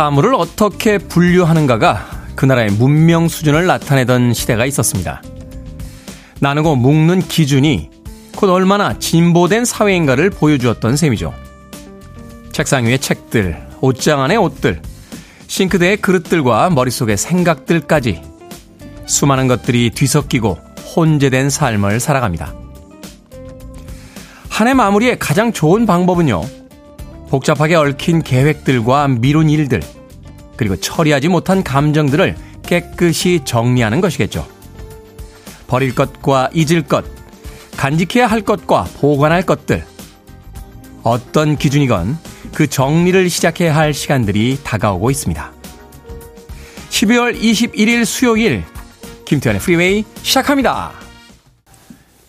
사물을 어떻게 분류하는가가 그 나라의 문명 수준을 나타내던 시대가 있었습니다. 나누고 묶는 기준이 곧 얼마나 진보된 사회인가를 보여주었던 셈이죠. 책상 위의 책들, 옷장 안의 옷들, 싱크대의 그릇들과 머릿속의 생각들까지 수많은 것들이 뒤섞이고 혼재된 삶을 살아갑니다. 한 해 마무리의 가장 좋은 방법은요. 복잡하게 얽힌 계획들과 미룬 일들, 그리고 처리하지 못한 감정들을 깨끗이 정리하는 것이겠죠. 버릴 것과 잊을 것, 간직해야 할 것과 보관할 것들. 어떤 기준이건 그 정리를 시작해야 할 시간들이 다가오고 있습니다. 12월 21일 수요일, 김태현의 프리웨이 시작합니다.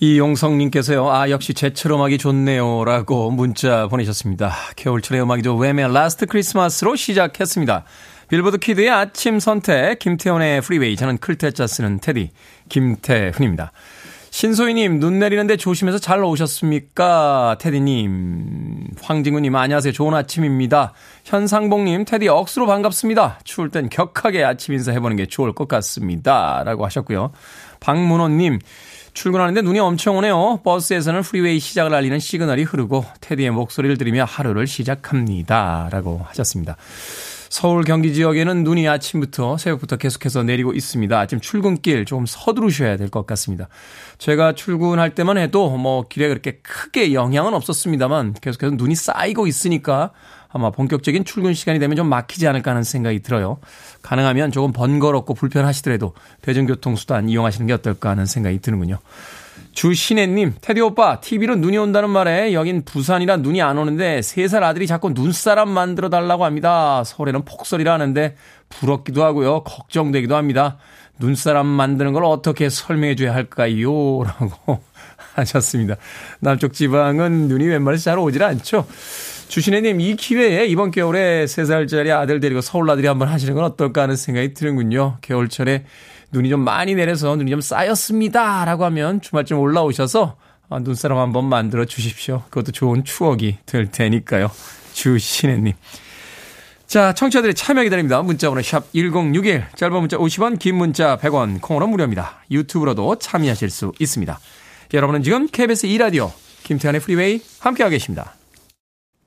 이용성님께서요, 아, 역시 제철 음악이 좋네요. 라고 문자 보내셨습니다. 겨울철의 음악이죠. Wham의 Last Christmas로 시작했습니다. 빌보드 Kid의 아침 선택, 김태훈의 프리웨이. 저는 클 태 자 쓰는 테디, 김태훈입니다. 신소희님, 눈 내리는데 조심해서 잘 오셨습니까? 테디님. 황진구님, 안녕하세요. 좋은 아침입니다. 현상봉님, 테디 억수로 반갑습니다. 추울 땐 격하게 아침 인사 해보는 게 좋을 것 같습니다. 라고 하셨고요. 박문호님, 출근하는데 눈이 엄청 오네요. 버스에서는 프리웨이 시작을 알리는 시그널이 흐르고 테디의 목소리를 들으며 하루를 시작합니다. 라고 하셨습니다. 서울 경기 지역에는 눈이 아침부터 새벽부터 계속해서 내리고 있습니다. 아침 출근길 조금 서두르셔야 될 것 같습니다. 제가 출근할 때만 해도 뭐 길에 그렇게 크게 영향은 없었습니다만 계속해서 눈이 쌓이고 있으니까 아마 본격적인 출근 시간이 되면 좀 막히지 않을까 하는 생각이 들어요. 가능하면 조금 번거롭고 불편하시더라도 대중교통수단 이용하시는 게 어떨까 하는 생각이 드는군요. 주신혜님, 테디 오빠, TV로 눈이 온다는 말에 여긴 부산이라 눈이 안 오는데 3살 아들이 자꾸 눈사람 만들어 달라고 합니다. 서울에는 폭설이라 하는데 부럽기도 하고요. 걱정되기도 합니다. 눈사람 만드는 걸 어떻게 설명해 줘야 할까요? 라고 하셨습니다. 남쪽 지방은 눈이 웬만해서 잘 오질 않죠. 주신혜님, 이 기회에 이번 겨울에 3살짜리 아들 데리고 서울 나들이 한번 하시는 건 어떨까 하는 생각이 드는군요. 겨울철에 눈이 좀 많이 내려서 눈이 좀 쌓였습니다. 라고 하면 주말쯤 올라오셔서 아, 눈사람 한번 만들어 주십시오. 그것도 좋은 추억이 될 테니까요. 주신혜님. 자, 청취자들의 참여 기다립니다. 문자번호 샵 1061, 짧은 문자 50원, 긴 문자 100원, 콩으로 무료입니다. 유튜브로도 참여하실 수 있습니다. 여러분은 지금 KBS 2라디오, 김태현의 프리웨이 함께하고 계십니다.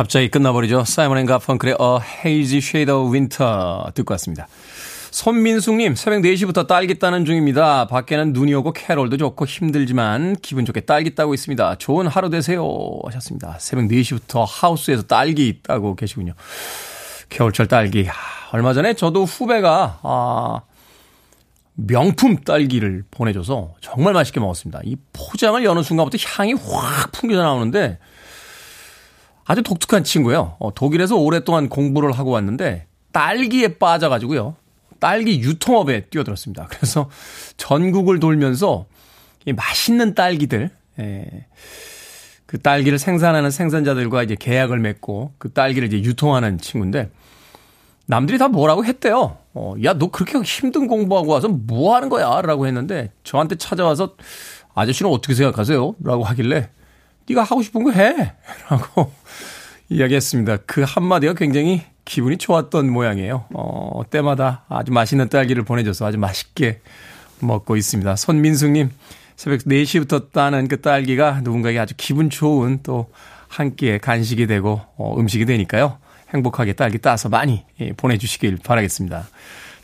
갑자기 끝나버리죠. 사이먼 앤 가펑클의 A Hazy Shade of Winter 듣고 왔습니다. 손민숙님, 새벽 4시부터 딸기 따는 중입니다. 밖에는 눈이 오고 캐롤도 좋고 힘들지만 기분 좋게 딸기 따고 있습니다. 좋은 하루 되세요. 하셨습니다. 새벽 4시부터 하우스에서 딸기 따고 계시군요. 겨울철 딸기. 얼마 전에 저도 후배가, 아, 명품 딸기를 보내줘서 정말 맛있게 먹었습니다. 이 포장을 여는 순간부터 향이 확 풍겨져 나오는데 아주 독특한 친구예요. 어, 독일에서 오랫동안 공부를 하고 왔는데 딸기에 빠져가지고요. 딸기 유통업에 뛰어들었습니다. 그래서 전국을 돌면서 이 맛있는 딸기들, 예, 그 딸기를 생산하는 생산자들과 이제 계약을 맺고 그 딸기를 이제 유통하는 친구인데 남들이 다 뭐라고 했대요. 어, 야, 너 그렇게 힘든 공부하고 와서 뭐 하는 거야? 라고 했는데 저한테 찾아와서 아저씨는 어떻게 생각하세요? 라고 하길래 네가 하고 싶은 거 해. 라고 이야기했습니다. 그 한마디가 굉장히 기분이 좋았던 모양이에요. 어, 때마다 아주 맛있는 딸기를 보내줘서 아주 맛있게 먹고 있습니다. 손민숙님, 새벽 4시부터 따는 그 딸기가 누군가에게 아주 기분 좋은 또 한 끼의 간식이 되고 어, 음식이 되니까요. 행복하게 딸기 따서 많이 예, 보내주시길 바라겠습니다.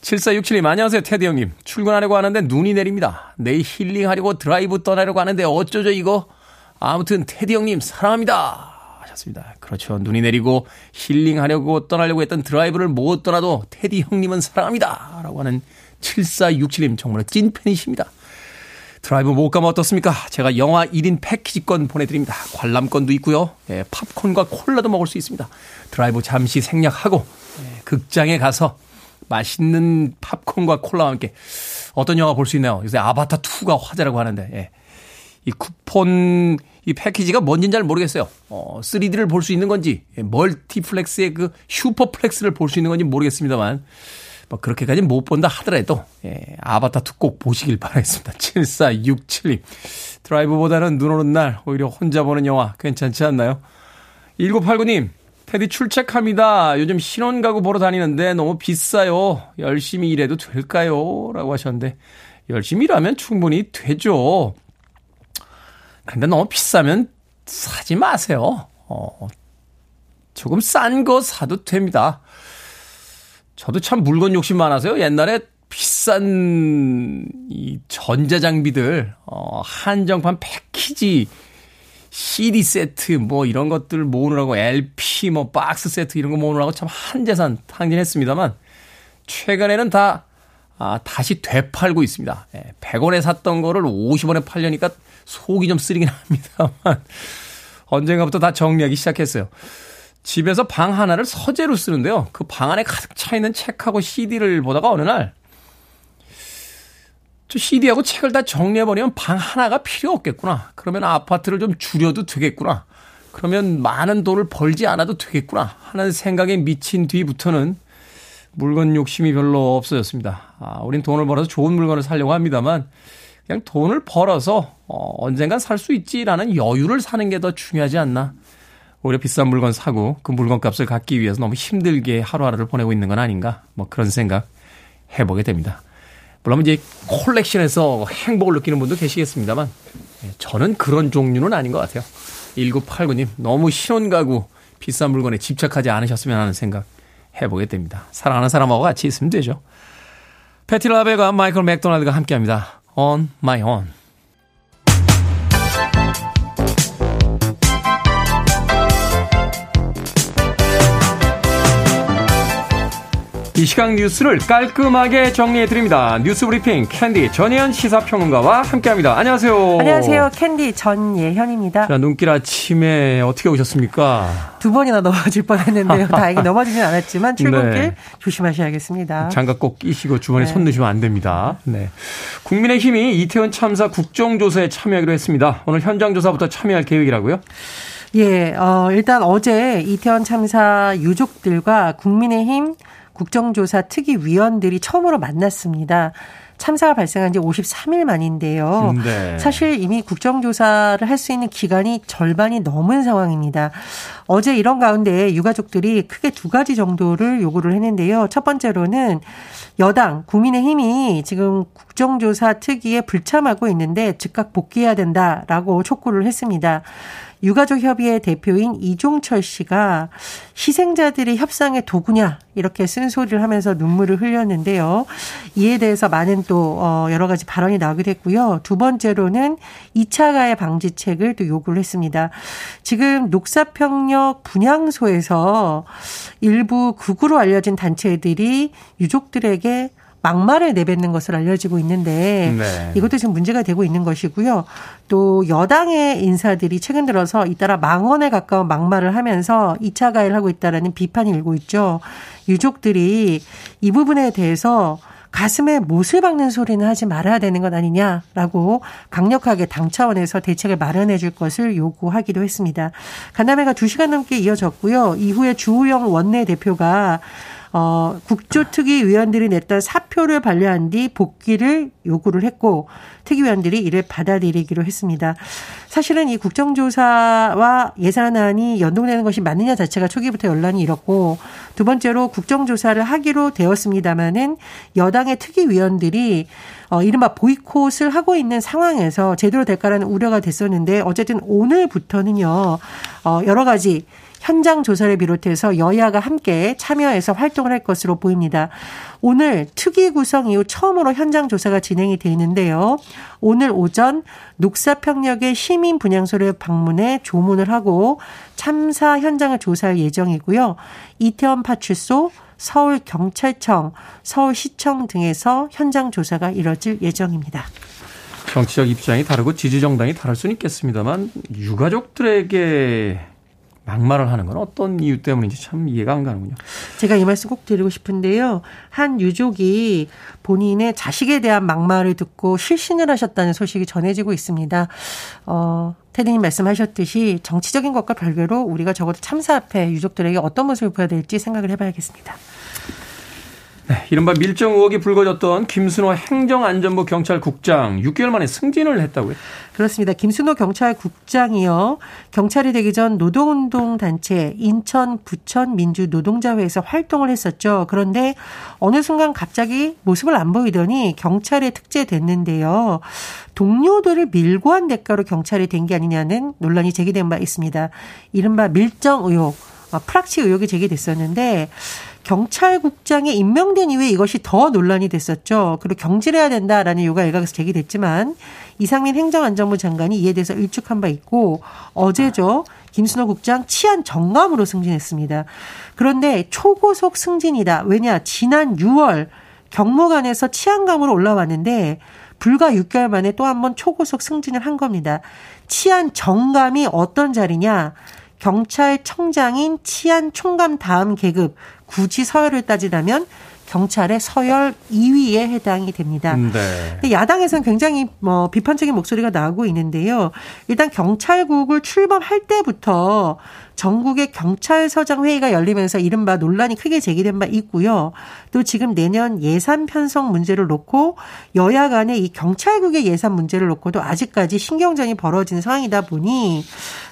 7467님, 안녕하세요, 테디 형님. 출근하려고 하는데 눈이 내립니다. 내일 힐링하려고 드라이브 떠나려고 하는데 어쩌죠, 이거? 아무튼, 테디 형님, 사랑합니다. 괜찮습니다. 그렇죠. 눈이 내리고 힐링하려고 떠나려고 했던 드라이브를 못 떠나도 테디 형님은 사랑합니다. 라고 하는 7467님 정말 찐팬이십니다. 드라이브 못 가면 어떻습니까? 제가 영화 1인 패키지권 보내드립니다. 관람권도 있고요. 예, 팝콘과 콜라도 먹을 수 있습니다. 드라이브 잠시 생략하고 예, 극장에 가서 맛있는 팝콘과 콜라와 함께 어떤 영화 볼 수 있나요? 요새 아바타 2가 화제라고 하는데 예. 이 쿠폰 이 패키지가 뭔지는 잘 모르겠어요. 어, 3D를 볼 수 있는 건지 예, 멀티플렉스의 그 슈퍼플렉스를 볼 수 있는 건지 모르겠습니다만 뭐 그렇게까지는 못 본다 하더라도 예, 아바타 2 꼭 보시길 바라겠습니다. 7467님 드라이브보다는 눈 오는 날 오히려 혼자 보는 영화 괜찮지 않나요? 1989님 테디 출첵합니다. 요즘 신혼가구 보러 다니는데 너무 비싸요. 열심히 일해도 될까요? 라고 하셨는데 열심히 일하면 충분히 되죠. 근데 너무 비싸면 사지 마세요. 어, 조금 싼 거 사도 됩니다. 저도 참 물건 욕심 많아서요. 옛날에 비싼 이 전자장비들, 어, 한정판 패키지, CD 세트 뭐 이런 것들 모으느라고 LP 뭐 박스 세트 이런 거 모으느라고 참 한재산 탕진했습니다만 최근에는 다 아, 다시 되팔고 있습니다. 예, 100원에 샀던 거를 50원에 팔려니까 속이 좀 쓰리긴 합니다만 언젠가부터 다 정리하기 시작했어요. 집에서 방 하나를 서재로 쓰는데요. 그 방 안에 가득 차 있는 책하고 CD를 보다가 어느 날, 저 CD하고 책을 다 정리해버리면 방 하나가 필요 없겠구나. 그러면 아파트를 좀 줄여도 되겠구나. 그러면 많은 돈을 벌지 않아도 되겠구나. 하는 생각에 미친 뒤부터는 물건 욕심이 별로 없어졌습니다. 아, 우린 돈을 벌어서 좋은 물건을 사려고 합니다만, 그냥 돈을 벌어서, 어, 언젠간 살 수 있지라는 여유를 사는 게 더 중요하지 않나. 오히려 비싼 물건 사고 그 물건 값을 갚기 위해서 너무 힘들게 하루하루를 보내고 있는 건 아닌가 뭐 그런 생각 해보게 됩니다. 물론 이제 콜렉션에서 행복을 느끼는 분도 계시겠습니다만 예, 저는 그런 종류는 아닌 것 같아요. 1989님 너무 신혼가구 비싼 물건에 집착하지 않으셨으면 하는 생각 해보게 됩니다. 사랑하는 사람하고 같이 있으면 되죠. 패티 라벨과 마이클 맥도날드가 함께합니다. On My Own. 이 시각 뉴스를 깔끔하게 정리해드립니다. 뉴스 브리핑 캔디 전예현 시사평론가와 함께합니다. 안녕하세요. 안녕하세요. 캔디 전예현입니다. 자, 눈길 아침에 어떻게 오셨습니까? 두 번이나 넘어질 뻔했는데요. 다행히 넘어지진 않았지만 출근길 네. 조심하셔야겠습니다. 장갑 꼭 끼시고 주머니에 네. 손 넣으시면 안 됩니다. 네. 국민의힘이 이태원 참사 국정조사에 참여하기로 했습니다. 오늘 현장 조사부터 참여할 계획이라고요? 예, 어, 일단 어제 이태원 참사 유족들과 국민의힘 국정조사 특위위원들이 처음으로 만났습니다. 참사가 발생한 지 53일 만인데요. 네. 사실 이미 국정조사를 할 수 있는 기간이 절반이 넘은 상황입니다. 어제 이런 가운데 유가족들이 크게 두 가지 정도를 요구를 했는데요. 첫 번째로는 여당 국민의힘이 지금 국정조사 특위에 불참하고 있는데 즉각 복귀해야 된다라고 촉구를 했습니다. 유가족 협의회 대표인 이종철 씨가 희생자들이 협상의 도구냐 이렇게 쓴소리를 하면서 눈물을 흘렸는데요. 이에 대해서 많은 또 어, 여러 가지 발언이 나오기도 했고요. 두 번째로는 2차 가해 방지책을 또 요구를 했습니다. 지금 녹사평역 분향소에서 일부 극우로 알려진 단체들이 유족들에게 막말을 내뱉는 것으로 알려지고 있는데 네. 이것도 지금 문제가 되고 있는 것이고요. 또 여당의 인사들이 최근 들어서 잇따라 망언에 가까운 막말을 하면서 2차 가해를 하고 있다라는 비판이 일고 있죠. 유족들이 이 부분에 대해서 가슴에 못을 박는 소리는 하지 말아야 되는 것 아니냐라고 강력하게 당 차원에서 대책을 마련해 줄 것을 요구하기도 했습니다. 간담회가 2시간 넘게 이어졌고요. 이후에 주호영 원내대표가 어, 국조특위 위원들이 냈던 사표를 반려한 뒤 복귀를 요구를 했고 특위위원들이 이를 받아들이기로 했습니다. 사실은 이 국정조사와 예산안이 연동되는 것이 맞느냐 자체가 초기부터 논란이 일었고 두 번째로 국정조사를 하기로 되었습니다마는 여당의 특위위원들이 어, 이른바 보이콧을 하고 있는 상황에서 제대로 될까라는 우려가 됐었는데 어쨌든 오늘부터는요, 어, 여러 가지 현장 조사를 비롯해서 여야가 함께 참여해서 활동을 할 것으로 보입니다. 오늘 특위 구성 이후 처음으로 현장 조사가 진행이 돼 있는데요. 오늘 오전 녹사평역의 시민 분향소를 방문해 조문을 하고 참사 현장을 조사할 예정이고요. 이태원 파출소, 서울 경찰청, 서울시청 등에서 현장 조사가 이뤄질 예정입니다. 정치적 입장이 다르고 지지 정당이 다를 수는 있겠습니다만 유가족들에게 막말을 하는 건 어떤 이유 때문인지 참 이해가 안 가는군요. 제가 이 말씀 꼭 드리고 싶은데요. 한 유족이 본인의 자식에 대한 막말을 듣고 실신을 하셨다는 소식이 전해지고 있습니다. 어, 테디님 말씀하셨듯이 정치적인 것과 별개로 우리가 적어도 참사 앞에 유족들에게 어떤 모습을 보여야 될지 생각을 해봐야겠습니다. 네, 이른바 밀정 의혹이 불거졌던 김순호 행정안전부 경찰국장 6개월 만에 승진을 했다고요? 그렇습니다. 김순호 경찰국장이요. 경찰이 되기 전 노동운동 단체 인천 부천 민주 노동자회에서 활동을 했었죠. 그런데 어느 순간 갑자기 모습을 안 보이더니 경찰에 특제됐는데요. 동료들을 밀고 한 대가로 경찰이 된 게 아니냐는 논란이 제기된 바 있습니다. 이른바 밀정 의혹, 어, 프락치 의혹이 제기됐었는데 경찰국장에 임명된 이후에 이것이 더 논란이 됐었죠. 그리고 경질해야 된다라는 요구가 일각에서 제기됐지만 이상민 행정안전부 장관이 이에 대해서 일축한 바 있고 어제죠. 김순호 국장 치안 정감으로 승진했습니다. 그런데 초고속 승진이다. 왜냐? 지난 6월 경무관에서 치안감으로 올라왔는데 불과 6개월 만에 또 한 번 초고속 승진을 한 겁니다. 치안 정감이 어떤 자리냐? 경찰청장인 치안 총감 다음 계급 굳이 서열을 따지자면 경찰의 서열 2위에 해당이 됩니다. 네. 야당에서는 굉장히 뭐 비판적인 목소리가 나오고 있는데요. 일단 경찰국을 출범할 때부터 전국의 경찰서장 회의가 열리면서 이른바 논란이 크게 제기된 바 있고요. 또 지금 내년 예산 편성 문제를 놓고 여야 간의 이 경찰국의 예산 문제를 놓고도 아직까지 신경전이 벌어진 상황이다 보니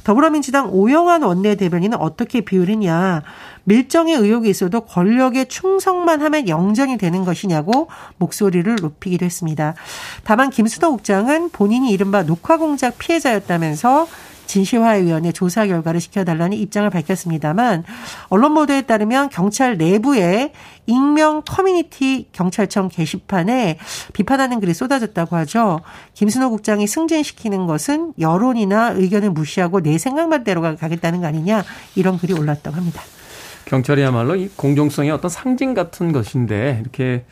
더불어민주당 오영환 원내대변인은 어떻게 비우느냐. 밀정의 의혹이 있어도 권력에 충성만 하면 영전이 되는 것이냐고 목소리를 높이기도 했습니다. 다만 김수도 국장은 본인이 이른바 녹화공작 피해자였다면서 진실화위원회 조사 결과를 시켜달라는 입장을 밝혔습니다만 언론 보도에 따르면 경찰 내부에 익명 커뮤니티 경찰청 게시판에 비판하는 글이 쏟아졌다고 하죠. 김순호 국장이 승진시키는 것은 여론이나 의견을 무시하고 내 생각만 대로 가겠다는 거 아니냐 이런 글이 올랐다고 합니다. 경찰이야말로 이 공정성의 어떤 상징 같은 것인데 이렇게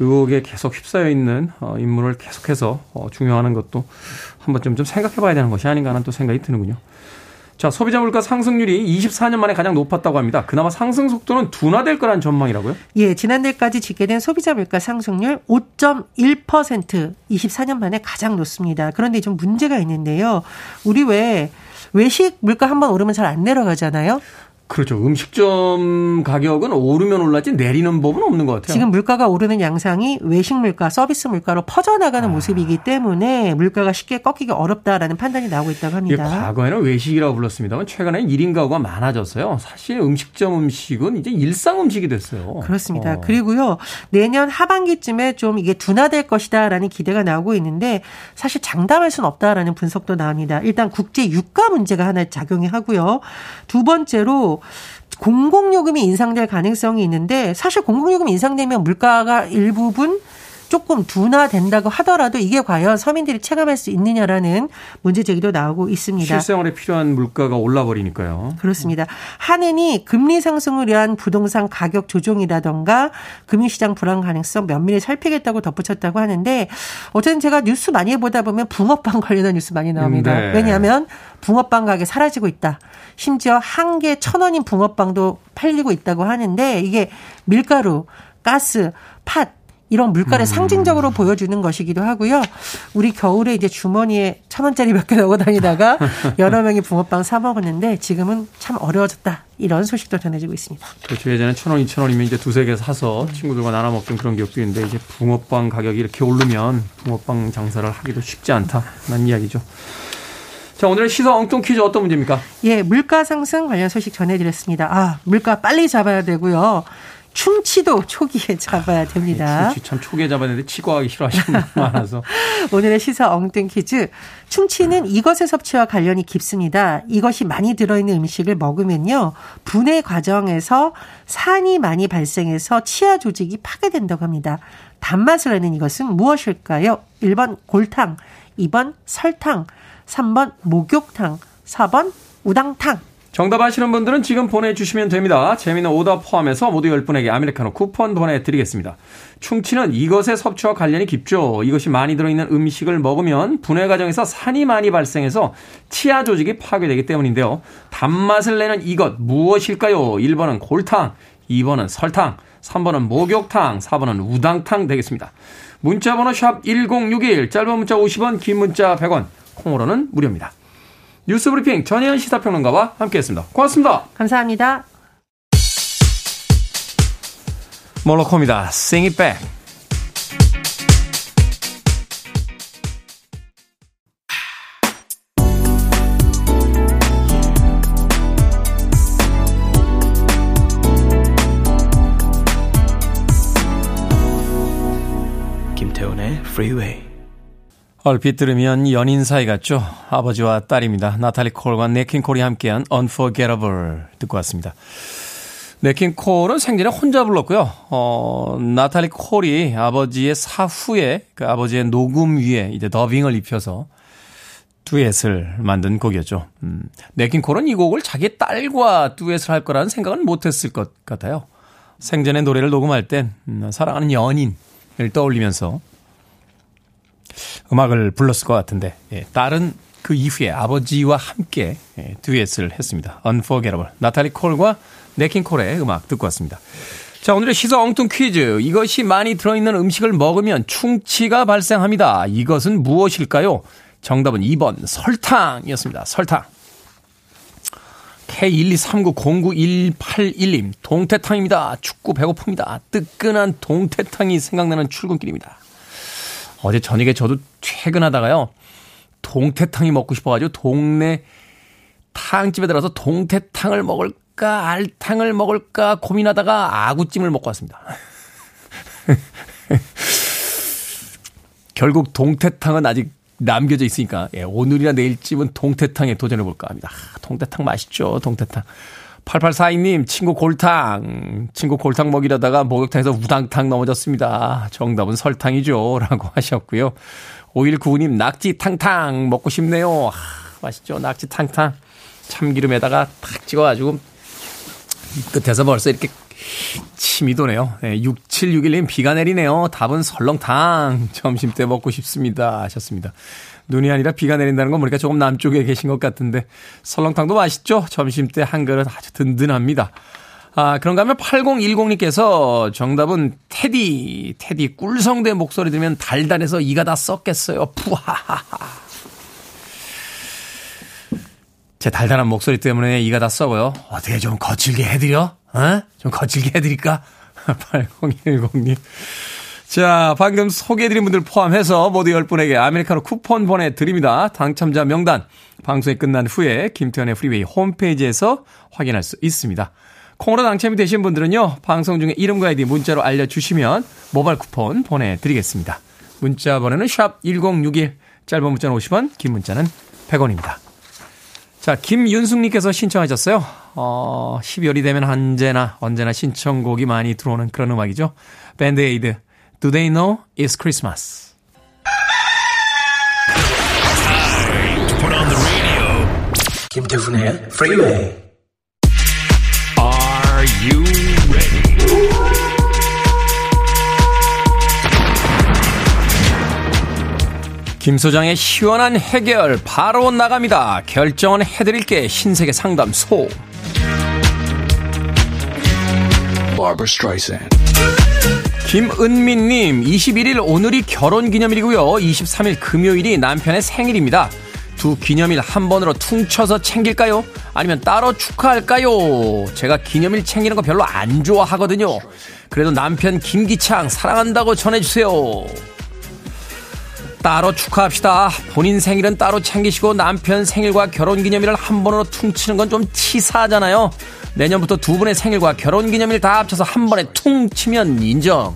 의혹에 계속 휩싸여 있는 어, 인물을 계속해서 어, 중요하는 것도 한 번쯤 좀 생각해 봐야 되는 것이 아닌가 하는 또 생각이 드는군요. 자, 소비자 물가 상승률이 24년 만에 가장 높았다고 합니다. 그나마 상승 속도는 둔화될 거란 전망이라고요? 예, 지난달까지 집계된 소비자 물가 상승률 5.1% 24년 만에 가장 높습니다. 그런데 좀 문제가 있는데요. 우리 왜 외식 물가 한번 오르면 잘 안 내려가잖아요. 그렇죠. 음식점 가격은 오르면 올랐지 내리는 법은 없는 것 같아요. 지금 물가가 오르는 양상이 외식 물가, 서비스 물가로 퍼져나가는 아. 모습이기 때문에 물가가 쉽게 꺾이기 어렵다라는 판단이 나오고 있다고 합니다. 예, 과거에는 외식이라고 불렀습니다만 최근에는 1인 가구가 많아졌어요. 사실 음식점 음식은 이제 일상 음식이 됐어요. 그렇습니다. 어. 그리고요. 내년 하반기쯤에 좀 이게 둔화될 것이다라는 기대가 나오고 있는데 사실 장담할 수는 없다라는 분석도 나옵니다. 일단 국제 유가 문제가 하나 작용이 하고요. 두 번째로 공공요금이 인상될 가능성이 있는데 사실 공공요금 인상되면 물가가 일부분 조금 둔화된다고 하더라도 이게 과연 서민들이 체감할 수 있느냐라는 문제 제기도 나오고 있습니다. 실생활에 필요한 물가가 올라버리니까요. 그렇습니다. 한은이 금리 상승을 위한 부동산 가격 조정이라던가 금융시장 불안 가능성 면밀히 살피겠다고 덧붙였다고 하는데 어쨌든 제가 뉴스 많이 보다 보면 붕어빵 관련한 뉴스 많이 나옵니다. 네. 왜냐하면 붕어빵 가게 사라지고 있다. 심지어 한 개 천 원인 붕어빵도 팔리고 있다고 하는데 이게 밀가루, 가스, 팥 이런 물가를 음. 상징적으로 보여주는 것이기도 하고요. 우리 겨울에 이제 주머니에 천 원짜리 몇 개 넣고 다니다가 여러 명이 붕어빵 사 먹었는데 지금은 참 어려워졌다. 이런 소식도 전해지고 있습니다. 그렇죠. 예전에 천 원, 이천 원이면 이제 두세 개 사서 친구들과 나눠 먹던 그런 기억도 있는데 이제 붕어빵 가격이 이렇게 오르면 붕어빵 장사를 하기도 쉽지 않다는 이야기죠. 자, 오늘의 시사 엉뚱 퀴즈 어떤 문제입니까? 예, 물가 상승 관련 소식 전해드렸습니다. 아, 물가 빨리 잡아야 되고요. 충치도 초기에 잡아야 됩니다. 충치 참 초기에 잡았는데 치과하기 싫어하시는 분 많아서. 오늘의 시사 엉뚱 퀴즈. 충치는 이것의 섭취와 관련이 깊습니다. 이것이 많이 들어있는 음식을 먹으면요. 분해 과정에서 산이 많이 발생해서 치아 조직이 파괴된다고 합니다. 단맛을 내는 이것은 무엇일까요? 1번 골탕, 2번 설탕, 3번 목욕탕, 4번 우당탕. 정답 아시는 분들은 지금 보내주시면 됩니다. 재미는 오답 포함해서 모두 10분에게 아메리카노 쿠폰 보내드리겠습니다. 충치는 이것의 섭취와 관련이 깊죠. 이것이 많이 들어있는 음식을 먹으면 분해 과정에서 산이 많이 발생해서 치아 조직이 파괴되기 때문인데요. 단맛을 내는 이것 무엇일까요? 1번은 골탕, 2번은 설탕, 3번은 목욕탕, 4번은 우당탕 되겠습니다. 문자번호 샵 1061, 짧은 문자 50원, 긴 문자 100원, 콩으로는 무료입니다. 뉴스 브리핑 전혜연 시사평론가와 함께했습니다. 고맙습니다. 감사합니다. 몰로코입니다. Sing it back. 김태훈의 Freeway. 얼핏 들으면 연인 사이 같죠? 아버지와 딸입니다. 나탈리 콜과 네킨 콜이 함께한 Unforgettable 듣고 왔습니다. 네킨 콜은 생전에 혼자 불렀고요. 어, 나탈리 콜이 아버지의 사후에 그 아버지의 녹음 위에 이제 더빙을 입혀서 듀엣을 만든 곡이었죠. 음, 네킨 콜은 이 곡을 자기 딸과 듀엣을 할 거라는 생각은 못했을 것 같아요. 생전에 노래를 녹음할 땐 음, 사랑하는 연인을 떠올리면서 음악을 불렀을 것 같은데 예, 딸은 그 이후에 아버지와 함께 예, 듀엣을 했습니다. Unforgettable. 나탈리 콜과 네킨 콜의 음악 듣고 왔습니다. 자, 오늘의 시사 엉뚱 퀴즈. 이것이 많이 들어있는 음식을 먹으면 충치가 발생합니다. 이것은 무엇일까요? 정답은 2번 설탕이었습니다. 설탕. K123909181님, 동태탕입니다. 춥고 배고픕니다. 뜨끈한 동태탕이 생각나는 출근길입니다. 어제 저녁에 저도 퇴근하다가요. 동태탕이 먹고 싶어가지고 동네 탕집에 들어서 동태탕을 먹을까 알탕을 먹을까 고민하다가 아구찜을 먹고 왔습니다. 결국 동태탕은 아직 남겨져 있으니까 예, 오늘이나 내일쯤은 동태탕에 도전해 볼까 합니다. 아, 동태탕 맛있죠. 동태탕. 8842님, 친구 골탕. 친구 골탕 먹이려다가 목욕탕에서 우당탕 넘어졌습니다. 정답은 설탕이죠. 라고 하셨고요. 5199님, 낙지탕탕 먹고 싶네요. 아, 맛있죠. 낙지탕탕. 참기름에다가 탁 찍어가지고 끝에서 벌써 이렇게 침이 도네요. 네, 6761님, 비가 내리네요. 답은 설렁탕. 점심 때 먹고 싶습니다. 하셨습니다. 눈이 아니라 비가 내린다는 건 보니까 조금 남쪽에 계신 것 같은데 설렁탕도 맛있죠? 점심 때 한 그릇 아주 든든합니다. 아, 그런가 하면 8010님께서 정답은 테디, 테디 꿀성대 목소리 들으면 달달해서 이가 다 썩겠어요. 푸하하하. 제 달달한 목소리 때문에 이가 다 썩어요. 어떻게 좀 거칠게 해드려? 어? 좀 거칠게 해드릴까? 8010님. 자, 방금 소개해드린 분들 포함해서 모두 10분에게 아메리카노 쿠폰 보내드립니다. 당첨자 명단 방송이 끝난 후에 김태훈의 프리웨이 홈페이지에서 확인할 수 있습니다. 콩으로 당첨이 되신 분들은요, 방송 중에 이름과 아이디 문자로 알려주시면 모바일 쿠폰 보내드리겠습니다. 문자 번호는 샵 1061, 짧은 문자는 50원, 긴 문자는 100원입니다. 자, 김윤숙님께서 신청하셨어요. 어, 12월이 되면 언제나, 언제나 신청곡이 많이 들어오는 그런 음악이죠. 밴드 에이드, Do they know it's Christmas? Put on the radio. 김태훈의 Freeway. Are you ready? 김 소장의 시원한 해결 바로 나갑니다. 결정은 해드릴게 신세계 상담소. Barbara Streisand. 김은민님, 21일 오늘이 결혼 기념일이고요. 23일 금요일이 남편의 생일입니다. 두 기념일 한 번으로 퉁쳐서 챙길까요? 아니면 따로 축하할까요? 제가 기념일 챙기는 거 별로 안 좋아하거든요. 그래도 남편 김기창 사랑한다고 전해주세요. 따로 축하합시다. 본인 생일은 따로 챙기시고 남편 생일과 결혼기념일을 한 번으로 퉁치는 건 좀 치사하잖아요. 내년부터 두 분의 생일과 결혼기념일 다 합쳐서 한 번에 퉁치면 인정.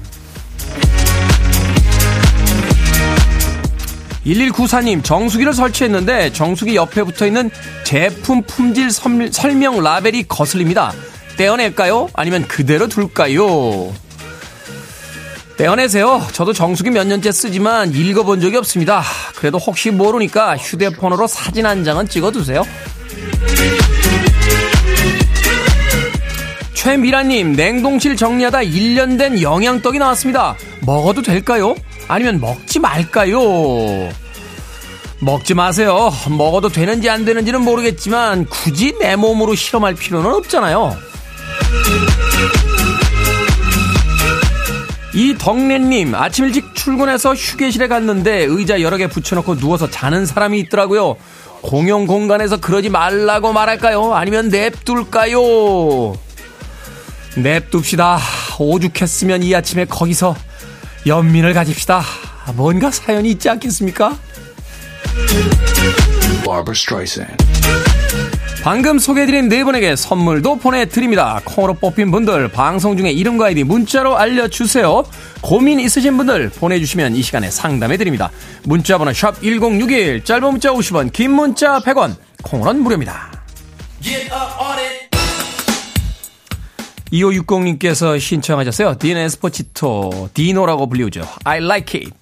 1194님, 정수기를 설치했는데 정수기 옆에 붙어 있는 제품 품질 설명 라벨이 거슬립니다. 떼어낼까요? 아니면 그대로 둘까요? 떼어내세요. 저도 정수기 몇 년째 쓰지만 읽어본 적이 없습니다. 그래도 혹시 모르니까 휴대폰으로 사진 한 장은 찍어두세요. 최미라님, 냉동실 정리하다 1년 된 영양떡이 나왔습니다. 먹어도 될까요? 아니면 먹지 말까요? 먹지 마세요. 먹어도 되는지 안 되는지는 모르겠지만 굳이 내 몸으로 실험할 필요는 없잖아요. 이 덕래님 아침 일찍 출근해서 휴게실에 갔는데 의자 여러 개 붙여놓고 누워서 자는 사람이 있더라고요. 공용 공간에서 그러지 말라고 말할까요? 아니면 냅둘까요? 냅둡시다. 오죽했으면 이 아침에 거기서 연민을 가집시다. 뭔가 사연이 있지 않겠습니까? Barbara Streisand. 방금 소개해드린 네 분에게 선물도 보내드립니다. 콩으로 뽑힌 분들 방송 중에 이름과 아이디 문자로 알려주세요. 고민 있으신 분들 보내주시면 이 시간에 상담해드립니다. 문자번호 샵1061 짧은 문자 50원 긴 문자 100원 콩으로는 무료입니다. 2560님께서 신청하셨어요. 디엔 에스포치토 디노라고 불리우죠. I like it.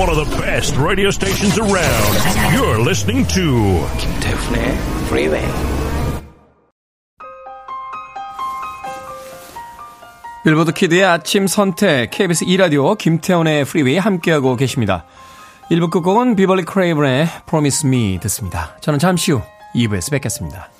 One of the best radio stations around. You're listening to 김태훈의 Freeway. 빌보드 Kid의 아침 선택 KBS 2 라디오 김태훈의 프리웨이 함께하고 계십니다. 1부 끝곡은 비벌리 크레이븐의 Promise Me 듣습니다. 저는 잠시 후 2부에서 뵙겠습니다.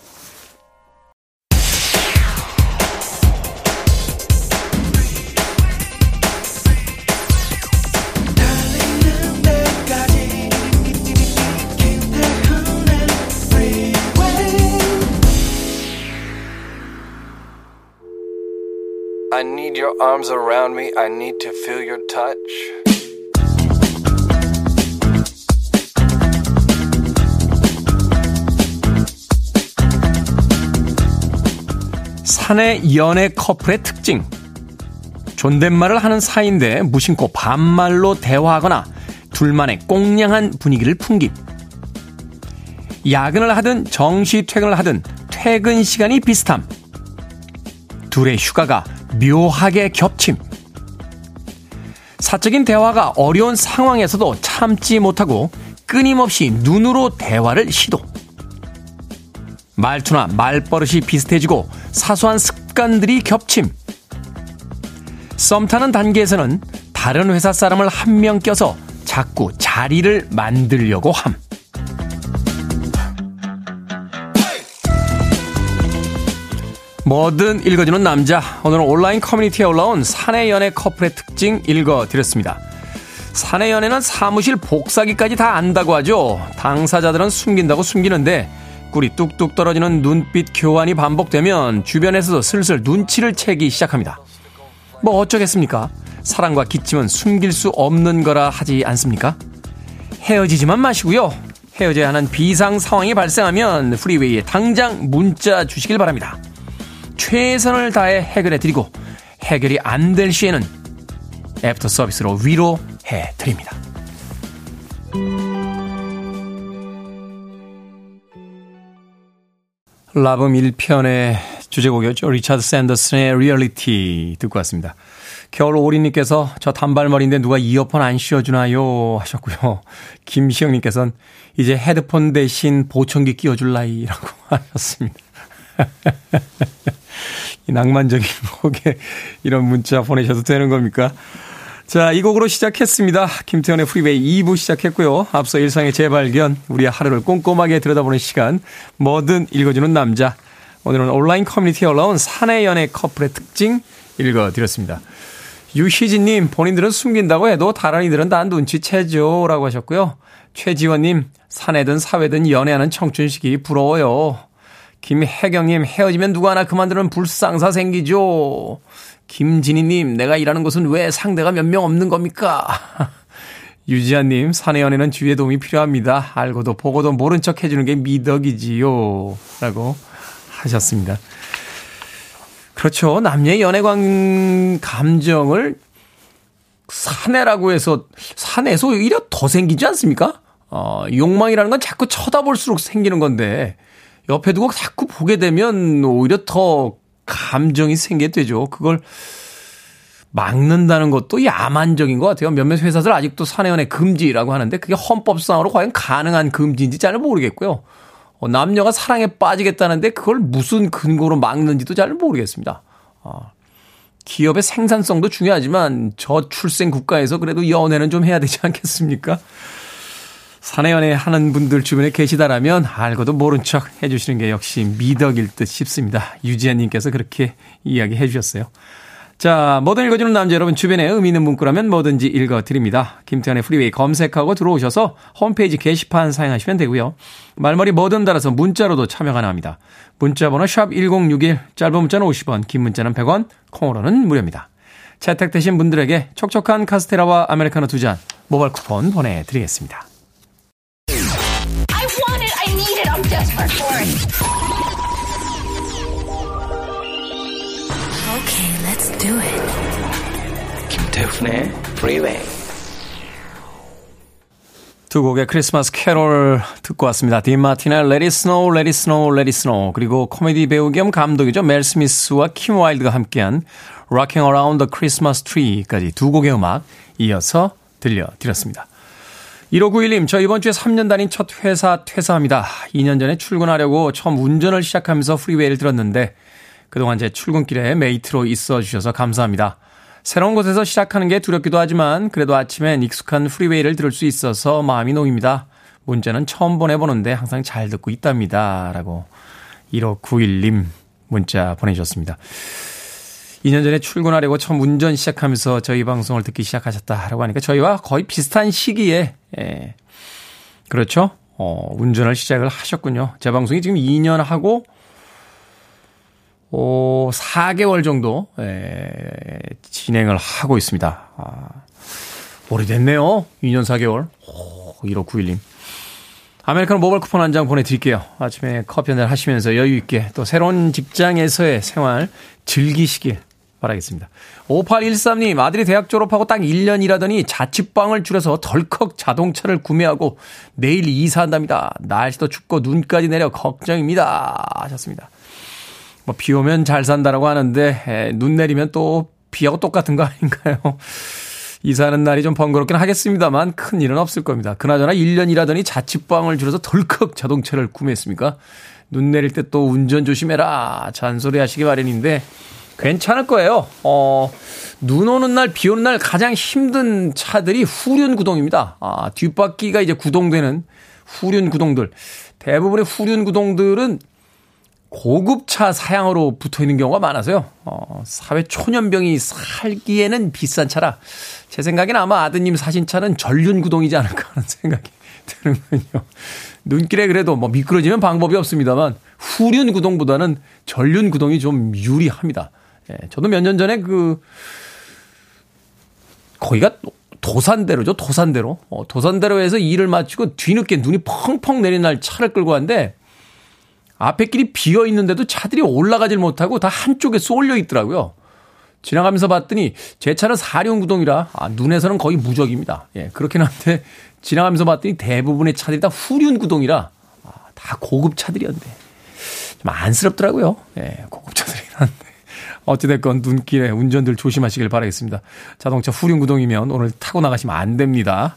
I need your arms around me. I need to feel your touch. 사내 연애 커플의 특징. 존댓말을 하는 사이인데 무심코 반말로 대화하거나 둘만의 꽁냥한 분위기를 풍김. 야근을 하든 정시 퇴근을 하든 퇴근 시간이 비슷함. 둘의 휴가가 묘하게 겹침. 사적인 대화가 어려운 상황에서도 참지 못하고 끊임없이 눈으로 대화를 시도. 말투나 말버릇이 비슷해지고 사소한 습관들이 겹침. 썸 타는 단계에서는 다른 회사 사람을 한 명 껴서 자꾸 자리를 만들려고 함. 뭐든 읽어주는 남자. 오늘은 온라인 커뮤니티에 올라온 사내 연애 커플의 특징 읽어드렸습니다. 사내 연애는 사무실 복사기까지 다 안다고 하죠. 당사자들은 숨긴다고 숨기는데 꿀이 뚝뚝 떨어지는 눈빛 교환이 반복되면 주변에서도 슬슬 눈치를 채기 시작합니다. 뭐 어쩌겠습니까? 사랑과 기침은 숨길 수 없는 거라 하지 않습니까? 헤어지지만 마시고요. 헤어져야 하는 비상 상황이 발생하면 프리웨이에 당장 문자 주시길 바랍니다. 최선을 다해 해결해 드리고 해결이 안 될 시에는 애프터 서비스로 위로해 드립니다. 라붐 1편의 주제곡이었죠. 리차드 샌더슨의 리얼리티 듣고 왔습니다. 겨울 오리님께서 저 단발머리인데 누가 이어폰 안 씌워주나요? 하셨고요. 김시영님께서는 이제 헤드폰 대신 보청기 끼워줄 나이라고 하셨습니다. 이 낭만적인 곡에 이런 문자 보내셔도 되는 겁니까? 자, 이 곡으로 시작했습니다. 김태훈의 프리웨이 2부 시작했고요. 앞서 일상의 재발견, 우리의 하루를 꼼꼼하게 들여다보는 시간, 뭐든 읽어주는 남자. 오늘은 온라인 커뮤니티에 올라온 사내 연애 커플의 특징 읽어드렸습니다. 유희진님, 본인들은 숨긴다고 해도 다른 이들은 다 눈치채죠. 라고 하셨고요. 최지원님, 사내든 사회든 연애하는 청춘 시기 부러워요. 김혜경님, 헤어지면 누구 하나 그만두는 불상사 생기죠. 김진희님, 내가 일하는 곳은 왜 상대가 몇 명 없는 겁니까? 유지아님, 사내 연애는 주위의 도움이 필요합니다. 알고도 보고도 모른 척 해주는 게 미덕이지요. 라고 하셨습니다. 그렇죠. 남녀의 연애관 감정을 사내라고 해서 사내에서 오히려 더 생기지 않습니까? 어, 욕망이라는 건 자꾸 쳐다볼수록 생기는 건데 옆에 두고 자꾸 보게 되면 오히려 더 감정이 생기게 되죠. 그걸 막는다는 것도 야만적인 것 같아요. 몇몇 회사들 아직도 사내연애 금지라고 하는데 그게 헌법상으로 과연 가능한 금지인지 잘 모르겠고요. 어, 남녀가 사랑에 빠지겠다는데 그걸 무슨 근거로 막는지도 잘 모르겠습니다. 어, 기업의 생산성도 중요하지만 저출생 국가에서 그래도 연애는 좀 해야 되지 않겠습니까? 사내연애 하는 분들 주변에 계시다라면 알고도 모른 척 해주시는 게 역시 미덕일 듯 싶습니다. 유지아님께서 그렇게 이야기해 주셨어요. 자, 뭐든 읽어주는 남자 여러분 주변에 의미 있는 문구라면 뭐든지 읽어드립니다. 김태훈의 프리웨이 검색하고 들어오셔서 홈페이지 게시판 사용하시면 되고요. 말머리 뭐든 달아서 문자로도 참여 가능합니다. 문자 번호 샵 1061 짧은 문자는 50원 긴 문자는 100원 콩으로는 무료입니다. 채택되신 분들에게 촉촉한 카스테라와 아메리카노 두 잔 모바일 쿠폰 보내드리겠습니다. Okay, let's do it. 김태훈의 Freeway. 두 곡의 크리스마스 캐롤 듣고 왔습니다. 딘 마틴의 Let It Snow, Let It Snow, Let It Snow 그리고 코미디 배우 겸 감독이죠. 멜 스미스와 킴 와일드가 함께한 Rocking Around the Christmas Tree까지 두 곡의 음악 이어서 들려드렸습니다. 1591님, 저 이번 주에 3년 다닌 첫 회사 퇴사합니다. 2년 전에 출근하려고 처음 운전을 시작하면서 프리웨이를 들었는데 그동안 제 출근길에 mate로 있어 주셔서 감사합니다. 새로운 곳에서 시작하는 게 두렵기도 하지만 그래도 아침엔 익숙한 프리웨이를 들을 수 있어서 마음이 놓입니다. 문자는 처음 보내보는데 항상 잘 듣고 있답니다. 라고 1591님 문자 보내주셨습니다. 2년 전에 출근하려고 처음 운전 시작하면서 저희 방송을 듣기 시작하셨다라고 하니까 저희와 거의 비슷한 시기에, 예. 그렇죠? 어, 운전을 시작을 하셨군요. 제 방송이 지금 2년 하고 오, 4개월 정도, 예, 진행을 하고 있습니다. 아, 오래됐네요. 2년 4개월. 오, 1591님. 아메리카노 모바일 쿠폰 한 장 보내드릴게요. 아침에 커피 한잔 하시면서 여유 있게 또 새로운 직장에서의 생활 즐기시길 바라겠습니다. 5813님, 아들이 대학 졸업하고 딱 1년 일하더니 자취방을 줄여서 덜컥 자동차를 구매하고 내일 이사한답니다. 날씨도 춥고 눈까지 내려 걱정입니다. 하셨습니다. 뭐, 비 오면 잘 산다라고 하는데, 에, 눈 내리면 또 비하고 똑같은 거 아닌가요? 이사하는 날이 좀 번거롭긴 하겠습니다만 큰 일은 없을 겁니다. 그나저나 1년 일하더니 자취방을 줄여서 덜컥 자동차를 구매했습니까? 눈 내릴 때 또 운전 조심해라. 잔소리 하시기 마련인데 괜찮을 거예요. 어, 눈 오는 날, 비 오는 날 가장 힘든 차들이 후륜 구동입니다. 아, 뒷바퀴가 이제 구동되는 후륜 구동들. 대부분의 후륜 구동들은 고급차 사양으로 붙어 있는 경우가 많아서요. 어, 사회 초년병이 살기에는 비싼 차라 제 생각에는 아마 아드님 사신 차는 전륜 구동이지 않을까 하는 생각이 드는군요. 눈길에 그래도 뭐 미끄러지면 방법이 없습니다만 후륜 구동보다는 전륜 구동이 좀 유리합니다. 예, 저도 몇 년 전에 그 거기가 도산대로죠. 도산대로. 어, 도산대로에서 일을 마치고 뒤늦게 눈이 펑펑 내리는 날 차를 끌고 왔는데 앞에 길이 비어 있는데도 차들이 올라가질 못하고 다 한쪽에 쏠려 있더라고요. 지나가면서 봤더니 제 차는 사륜구동이라 아, 눈에서는 거의 무적입니다. 예, 그렇긴 한데 지나가면서 봤더니 대부분의 차들이 다 후륜구동이라 아, 다 고급 차들이었는데 좀 안쓰럽더라고요. 예, 고급 차들이긴 한데 어찌됐건 눈길에 운전들 조심하시길 바라겠습니다. 자동차 후륜구동이면 오늘 타고 나가시면 안 됩니다.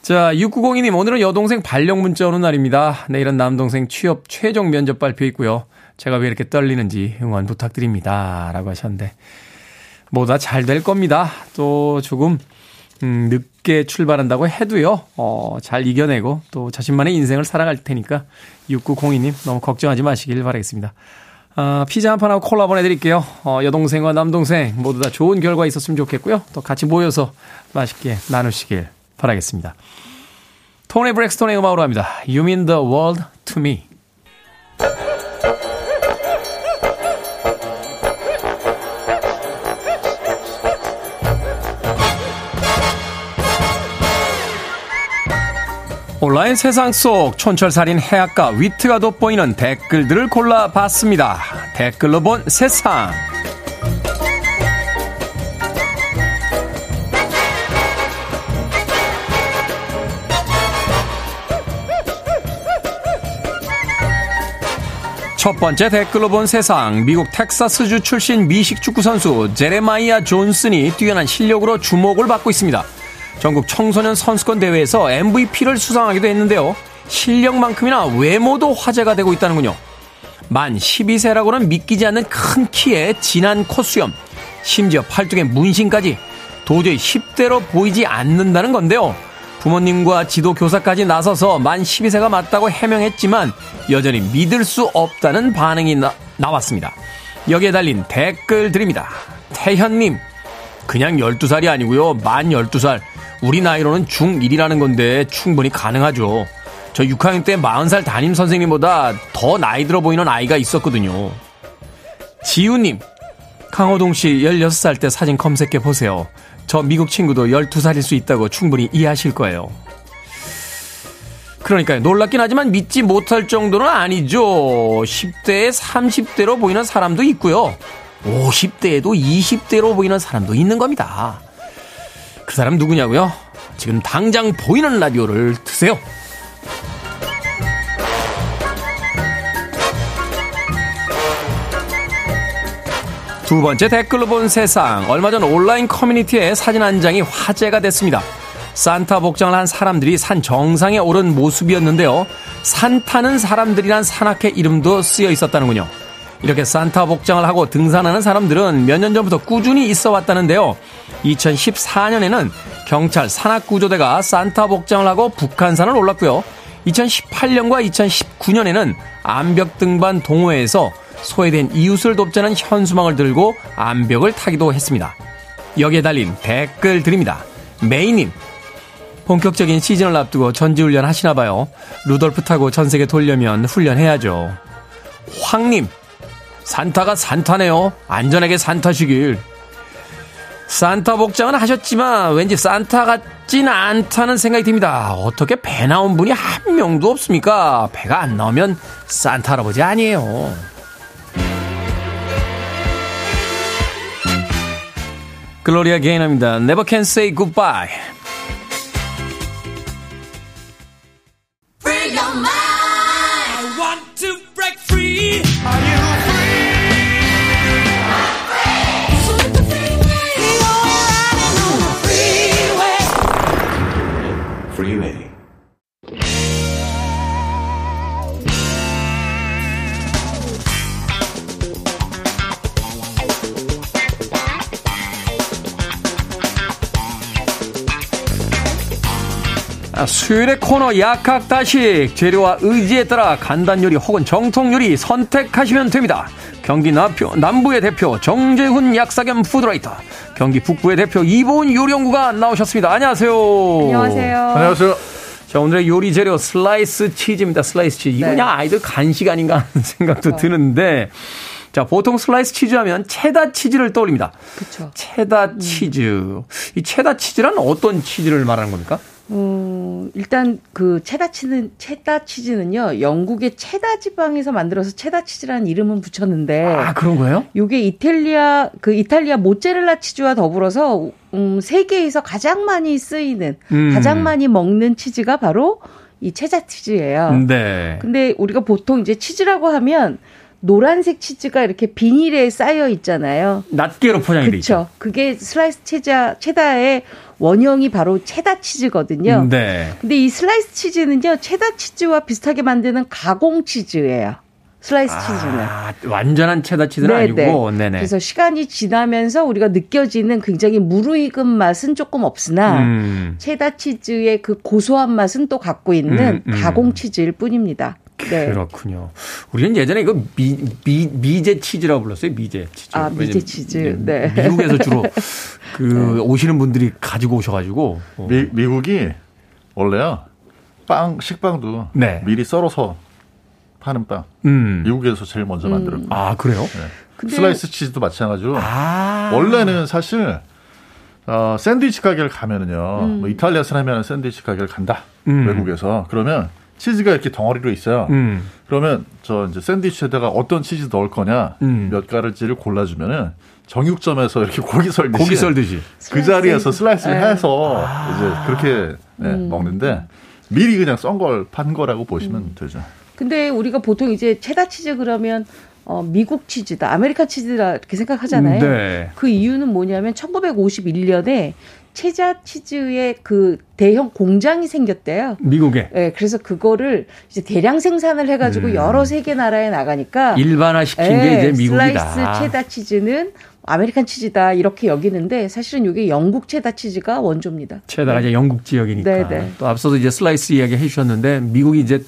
자, 6902님, 오늘은 여동생 발령 문자 오는 날입니다. 내일은 남동생 취업 최종 면접 발표 있고요. 제가 왜 이렇게 떨리는지 응원 부탁드립니다. 라고 하셨는데, 뭐다 잘 될 겁니다. 또 조금, 음, 늦게 출발한다고 해도요, 어, 잘 이겨내고 또 자신만의 인생을 살아갈 테니까 6902님 너무 걱정하지 마시길 바라겠습니다. 아, 피자 한 판하고 콜라 보내드릴게요. 어, 여동생과 남동생 모두 다 좋은 결과 있었으면 좋겠고요. 또 같이 모여서 맛있게 나누시길 바라겠습니다. 토니 브렉스톤의 음악으로 합니다. You mean the world to me. 온라인 세상 속 촌철살인 해악과 위트가 돋보이는 댓글들을 골라봤습니다. 댓글로 본 세상. 첫 번째 댓글로 본 세상. 미국 텍사스주 출신 미식 축구 선수 제레마이아 존슨이 뛰어난 실력으로 주목을 받고 있습니다. 전국 청소년 선수권 대회에서 MVP를 수상하기도 했는데요. 실력만큼이나 외모도 화제가 되고 있다는군요. 만 12세라고는 믿기지 않는 큰 키에 진한 콧수염, 심지어 팔뚝에 문신까지 도저히 10대로 보이지 않는다는 건데요. 부모님과 지도 교사까지 나서서 만 12세가 맞다고 해명했지만 여전히 믿을 수 없다는 반응이 나, 나왔습니다. 여기에 달린 댓글 드립니다. 태현님, 그냥 12살이 아니고요. 만 12살. 우리 나이로는 중1이라는 건데 충분히 가능하죠. 저 6학년 때 40살 담임 선생님보다 더 나이 들어 보이는 아이가 있었거든요. 지우님, 강호동 씨 16살 때 사진 검색해 보세요. 저 미국 친구도 12살일 수 있다고 충분히 이해하실 거예요. 그러니까요. 놀랍긴 하지만 믿지 못할 정도는 아니죠. 10대에 30대로 보이는 사람도 있고요. 50대에도 20대로 보이는 사람도 있는 겁니다. 그 사람 누구냐고요? 지금 당장 보이는 라디오를 드세요. 두 번째 댓글로 본 세상. 얼마 전 온라인 커뮤니티에 사진 한 장이 화제가 됐습니다. 산타 복장을 한 사람들이 산 정상에 오른 모습이었는데요. 산타는 사람들이란 산악회 이름도 쓰여 있었다는군요. 이렇게 산타 복장을 하고 등산하는 사람들은 몇 년 전부터 꾸준히 있어 왔다는데요. 2014년에는 경찰 산악구조대가 산타 복장을 하고 북한산을 올랐고요. 2018년과 2019년에는 암벽 등반 동호회에서 소외된 이웃을 돕자는 현수막을 들고 암벽을 타기도 했습니다. 여기에 달린 댓글 드립니다. 메이님, 본격적인 시즌을 앞두고 전지훈련 하시나봐요. 루돌프 타고 전 세계 돌려면 훈련해야죠. 황님, 산타가 산타네요. 안전하게 산타시길. 산타 복장은 하셨지만 왠지 산타 같진 않다는 생각이 듭니다. 어떻게 배 나온 분이 한 명도 없습니까? 배가 안 나오면 산타 할아버지 아니에요. 글로리아 게이너입니다. Never can say goodbye. 수요일의 코너 약학다식 재료와 의지에 따라 간단 요리 혹은 정통 요리 선택하시면 됩니다. 경기 남표, 남부의 대표 정재훈 약사 겸 food writer 경기 북부의 대표 이보은 요리연구가 나오셨습니다. 안녕하세요. 안녕하세요. 안녕하세요. 자 오늘의 요리 재료 슬라이스 치즈입니다. 슬라이스 치즈. 이거 네. 그냥 아이들 간식 아닌가 하는 생각도 드는데 자 보통 슬라이스 치즈 하면 체다 치즈를 떠올립니다. 그렇죠. 체다 치즈. 이 체다 치즈란 어떤 치즈를 말하는 겁니까? 음, 일단 그 체다 치즈는 체다 치즈는요. 영국의 체다 지방에서 만들어서 체다 치즈라는 이름은 붙였는데 아 그런 거예요? 요게 이탈리아 그 이탈리아 모짜렐라 치즈와 더불어서 음, 세계에서 가장 많이 쓰이는 음. 가장 많이 먹는 치즈가 바로 이 체다 치즈예요. 네. 근데 우리가 보통 이제 치즈라고 하면 노란색 치즈가 이렇게 비닐에 쌓여 있잖아요. 낱개로 포장이 돼 있죠. 그렇죠. 그게 슬라이스 체자 체다의 원형이 바로 체다 치즈거든요. 네. 근데 이 슬라이스 치즈는요, 체다 치즈와 비슷하게 만드는 가공 치즈예요. 슬라이스 치즈는. 아, 완전한 체다 치즈는 아니고, 네네. 그래서 시간이 지나면서 우리가 느껴지는 굉장히 무르익은 맛은 조금 없으나 음, 체다 치즈의 그 고소한 맛은 또 갖고 있는 음, 음. 가공 치즈일 뿐입니다. 네. 그렇군요. 우리는 예전에 이거 미, 미, 미제 치즈라고 불렀어요. 미제 치즈. 아, 미제 치즈. 이제 네. 미국에서 주로 그 오시는 분들이 가지고 오셔가지고. 어. 미, 미국이 원래요 빵 식빵도 네. 미리 썰어서 파는 빵. 음. 미국에서 제일 먼저 만들었고 아, 그래요? 근데 슬라이스 치즈도 마찬가지로 아. 원래는 사실 어, 샌드위치 가게를 가면은요 음. 뭐 이탈리아 사람이면 샌드위치 가게를 간다. 음. 외국에서. 그러면 치즈가 이렇게 덩어리로 있어요. 음. 그러면 저 이제 샌드위치에다가 어떤 치즈 넣을 거냐 음. 몇 가지를 골라주면은 정육점에서 이렇게 고기 썰듯이 고기 썰듯이. 그 자리에서 슬라이스를 네. 해서 이제 그렇게 네, 음. 먹는데 미리 그냥 썬 걸 판 거라고 보시면 음. 되죠. 근데 우리가 보통 이제 체다 치즈 그러면 어, 미국 치즈다, 아메리카 치즈다 이렇게 생각하잖아요. 네. 그 이유는 뭐냐면 1951년에 체다 치즈의 그 대형 공장이 생겼대요. 미국에 예, 그래서 그거를 이제 대량 생산을 해가지고 여러 세계 나라에 나가니까 음. 일반화시킨 게 예, 이제 미국이다. 슬라이스 체다 치즈는 아메리칸 치즈다 이렇게 여기는데 사실은 이게 영국 체다 치즈가 원조입니다. 체다가 이제 영국 지역이니까. 네, 네. 또 앞서도 이제 슬라이스 이야기 해주셨는데 미국이 이제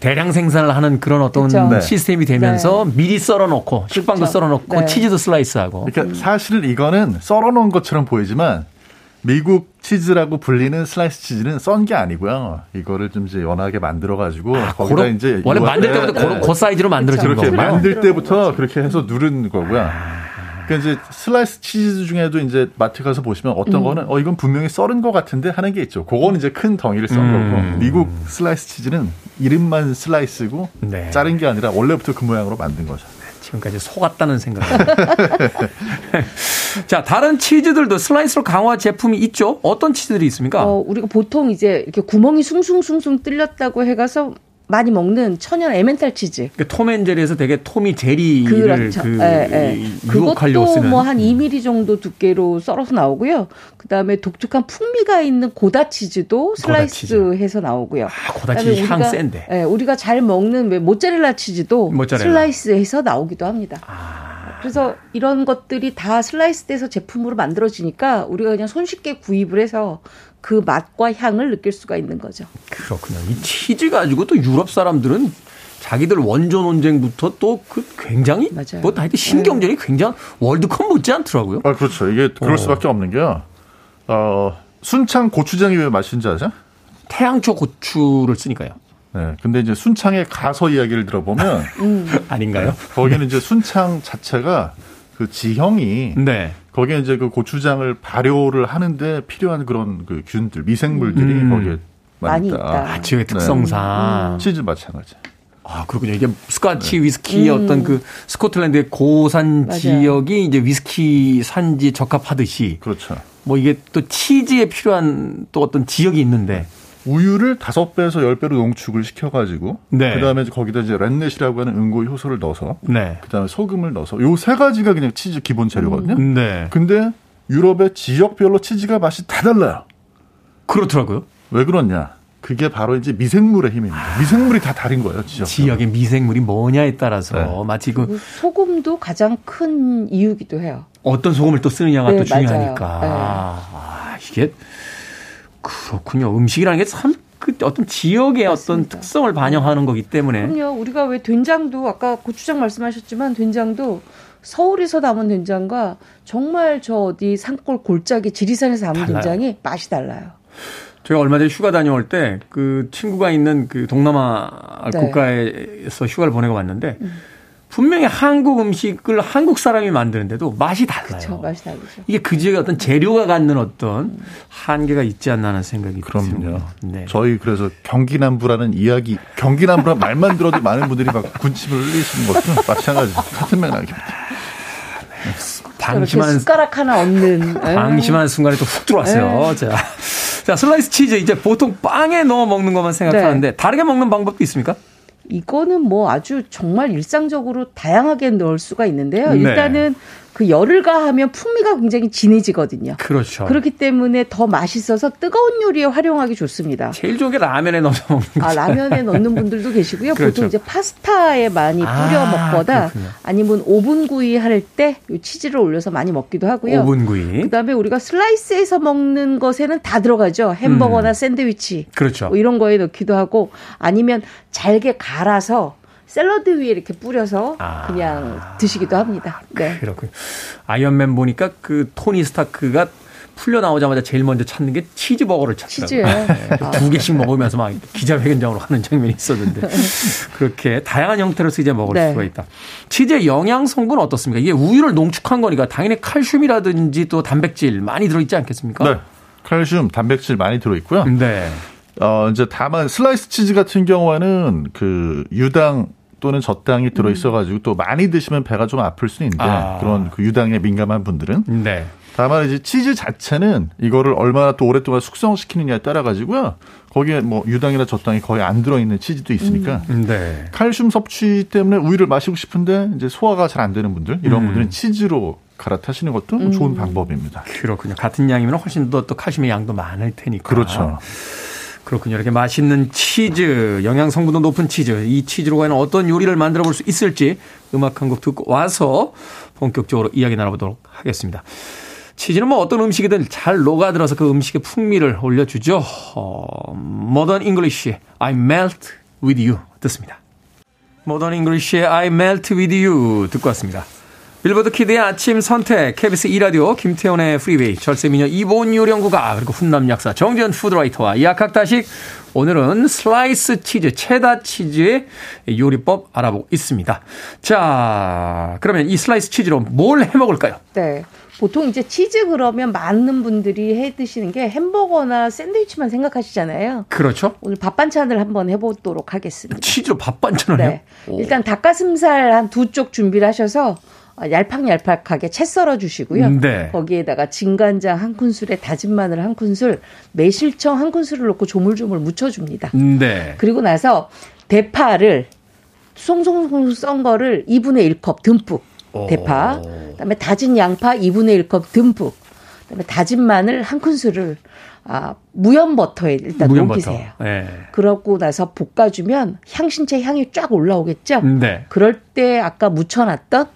대량 생산을 하는 그런 어떤. 네. 시스템이 되면서 미리 썰어놓고 식빵도. 썰어놓고 네. 치즈도 슬라이스하고. 그러니까 사실은 이거는 썰어놓은 것처럼 보이지만 미국 치즈라고 불리는 슬라이스 치즈는 썬 게 아니고요. 이거를 좀 이제 연하게 만들어 가지고 거기다 고로- 이제 원래 요- 만들 네, 때부터 네. 그 사이즈로 만들어지는 그렇게. 만들 때부터 그렇게 해서 누른 거고요. 그러니까 이제 슬라이스 치즈 중에도 이제 마트 가서 보시면 어떤 거는 어 이건 분명히 썰은 것 같은데 하는 게 있죠. 그거는 이제 큰 덩이를 썬 음. 거고 미국 슬라이스 치즈는 이름만 슬라이스고 네. 자른 게 아니라 원래부터 그 모양으로 만든 거죠. 지금까지 속았다는 생각. 자, 다른 치즈들도 슬라이스로 강화 제품이 있죠? 어떤 치즈들이 있습니까? 어, 우리가 보통 이제 이렇게 구멍이 숭숭숭숭 뚫렸다고 해가서 많이 먹는 천연 에멘탈 치즈. 그러니까 톰앤제리에서 되게 톰이 제리를 그렇죠. 그 예, 예. 그것도. 뭐 한 2mm 정도 두께로 썰어서 나오고요. 그 다음에 독특한 풍미가 있는 고다 치즈도. 슬라이스해서 나오고요. 아, 고다 그다음에 치즈 향 우리가- 센데. 예, 우리가 잘 먹는 왜 모짜렐라 치즈도 모짜렐라. 슬라이스해서 나오기도 합니다. 아. 그래서 이런 것들이 다 슬라이스돼서 제품으로 만들어지니까 우리가 그냥 손쉽게 구입을 해서 그 맛과 향을 느낄 수가 있는 거죠. 그렇군요. 이 치즈 가지고 또 유럽 사람들은 자기들 원조 논쟁부터 또 그 굉장히 맞아요. 뭐 하여튼 신경전이 굉장히 월드컵 못지 않더라고요. 아 그렇죠. 이게 그럴 어. 수밖에 없는 게요. 어, 순창 고추장이 왜 맛있는지 아세요? 태양초 고추를 쓰니까요. 네. 근데 이제 순창에 가서 이야기를 들어보면 아닌가요? 거기는 이제 순창 자체가 그 지형이 네. 거기에 이제 그 고추장을 발효를 하는데 필요한 그런 그 균들, 미생물들이 음. 거기에 많이 있다. 있다. 아, 지역의 네. 특성상. 치즈 마찬가지. 아, 그렇군요. 이게 스카치 위스키의 어떤 그 스코틀랜드의 고산 맞아요. 지역이 이제 위스키 산지 적합하듯이 그렇죠. 뭐 이게 또 치즈에 필요한 또 어떤 지역이 있는데 우유를 다섯 배에서 열 배로 농축을 시켜가지고 네. 그다음에 이제 거기다 이제 rennet이라고 하는 응고 효소를 넣어서 네. 그다음에 소금을 넣어서 요 세 가지가 그냥 치즈 기본 재료거든요. 네. 근데 유럽의 지역별로 치즈가 맛이 다 달라요. 그렇더라고요. 왜 그러냐? 그게 바로 이제 미생물의 힘입니다. 미생물이 다 다른 거예요, 지역. 지역의 미생물이 뭐냐에 따라서 네. 마치 그 그리고 소금도 가장 큰 이유기도 해요. 어떤 소금을 또 쓰느냐가 네, 또 중요하니까. 네. 아, 이게 그렇군요. 음식이라는 게참 그 어떤 지역의 어떤 맞습니다. 특성을 반영하는 거기 때문에 그럼요. 우리가 왜 된장도 아까 고추장 말씀하셨지만 된장도 서울에서 담은 된장과 정말 저 어디 산골 골짜기 지리산에서 담은 달라요. 된장이 맛이 달라요. 제가 얼마 전에 휴가 다녀올 때 그 친구가 있는 그 동남아 네. 음. 국가에서 휴가를 보내고 왔는데 분명히 한국 음식을 한국 사람이 만드는데도 맛이 달라요. 저 맛이 다르죠. 이게 그 지역의 어떤 재료가 갖는 어떤 한계가 있지 않나 하는 생각이 그럼요. 드네요. 네. 저희 그래서 경기 남부라는 이야기, 경기 남부란 말만 들어도 많은 분들이 막 군침을 흘리시는 것도 마찬가지 같은 맥락입니다. 이렇게 방심한 숟가락 하나 얹는. 방심한 순간에 또 훅 들어왔어요. 자, 자 슬라이스 치즈 이제 보통 빵에 넣어 먹는 것만 생각하는데 다르게 먹는 방법도 있습니까? 이거는 뭐 아주 정말 일상적으로 다양하게 넣을 수가 있는데요. 네. 일단은 그 열을 가하면 풍미가 굉장히 진해지거든요. 그렇죠. 그렇기 때문에 더 맛있어서 뜨거운 요리에 활용하기 좋습니다. 제일 좋은 게 라면에 넣어서 먹는 거. 아, 라면에 넣는 분들도 계시고요. 그렇죠. 보통 이제 파스타에 많이 뿌려 아, 먹거나 그렇군요. 아니면 오븐 구이 할 때 치즈를 올려서 많이 먹기도 하고요. 오븐 구이. 그다음에 우리가 슬라이스해서 먹는 것에는 다 들어가죠. 햄버거나 샌드위치. 그렇죠. 뭐 이런 거에 넣기도 하고 아니면 잘게 갈아서 샐러드 위에 이렇게 뿌려서 아. 그냥 드시기도 합니다. 네. 그렇군요. 아이언맨 보니까 그 토니 스타크가 풀려 나오자마자 제일 먼저 찾는 게 치즈버거를. 찾더라고요. 아. 두 개씩 먹으면서 막 기자회견장으로 하는 장면이 있었는데 그렇게 다양한 형태로서 이제 먹을 네. 수가 있다. 치즈의 영양 성분은 어떻습니까? 이게 우유를 농축한 거니까 당연히 칼슘이라든지 또 단백질 많이 들어있지 않겠습니까? 네. 칼슘, 단백질 많이 들어있고요. 네. 어, 이제 다만 슬라이스 치즈 같은 경우에는 그 유당 또는 젖당이 들어 있어가지고 또 많이 드시면 배가 좀 아플 수는 있는데 아. 그런 그 유당에 민감한 분들은 네. 다만 이제 치즈 자체는 이거를 얼마나 또 오랫동안 숙성시키느냐에 따라 가지고요. 거기에 뭐 유당이나 젖당이 거의 안 들어있는 치즈도 있으니까 네. 칼슘 섭취 때문에 우유를 마시고 싶은데 이제 소화가 잘 안 되는 분들 이런 음. 분들은 치즈로 갈아타시는 것도 좋은 방법입니다. 그렇군요. 같은 양이면 훨씬 더 또 칼슘의 양도 많을 테니까. 그렇죠. 그렇군요. 이렇게 맛있는 치즈, 영양 성분도 높은 치즈, 이 치즈로 과연 어떤 요리를 만들어 볼 수 있을지 음악 한 곡 듣고 와서 본격적으로 이야기 나눠보도록 하겠습니다. 치즈는 뭐 어떤 음식이든 잘 녹아들어서 그 음식의 풍미를 올려주죠. 어, Modern English의 I melt with you 듣습니다. Modern English의 I melt with you 듣고 왔습니다. 빌보드 키드의 아침 선택, KBS 2라디오, 김태훈의 프리웨이, 절세미녀 이보은 요리연구가, 그리고 훈남 약사 정지현 food writer와 약학다식, 오늘은 슬라이스 치즈, 체다 치즈의 요리법 알아보고 있습니다. 자, 그러면 이 슬라이스 치즈로 뭘 해 먹을까요? 네. 보통 이제 치즈 그러면 많은 분들이 해 드시는 게 햄버거나 샌드위치만 생각하시잖아요. 그렇죠? 오늘 밥 반찬을 한번 해보도록 하겠습니다. 치즈로 밥 반찬을 네. 해요? 오. 일단 닭가슴살 한 두 쪽 준비를 하셔서 어, 얄팍얄팍하게 채 썰어 주시고요. 네. 거기에다가 진간장 한 큰술에 다진 마늘 한 큰술, 매실청 한 큰술을 넣고 조물조물 묻혀줍니다. 네. 그리고 나서 대파를 송송송 썬 거를 2분의 1컵 듬뿍 대파. 그다음에 다진 양파 2분의 1컵 듬뿍. 그다음에 다진 마늘 한 큰술을 아, 무염 버터에 일단 무염 버터. 녹이세요. 네. 그러고 나서 볶아주면 향신채 향이 쫙 올라오겠죠? 네. 그럴 때 아까 묻혀놨던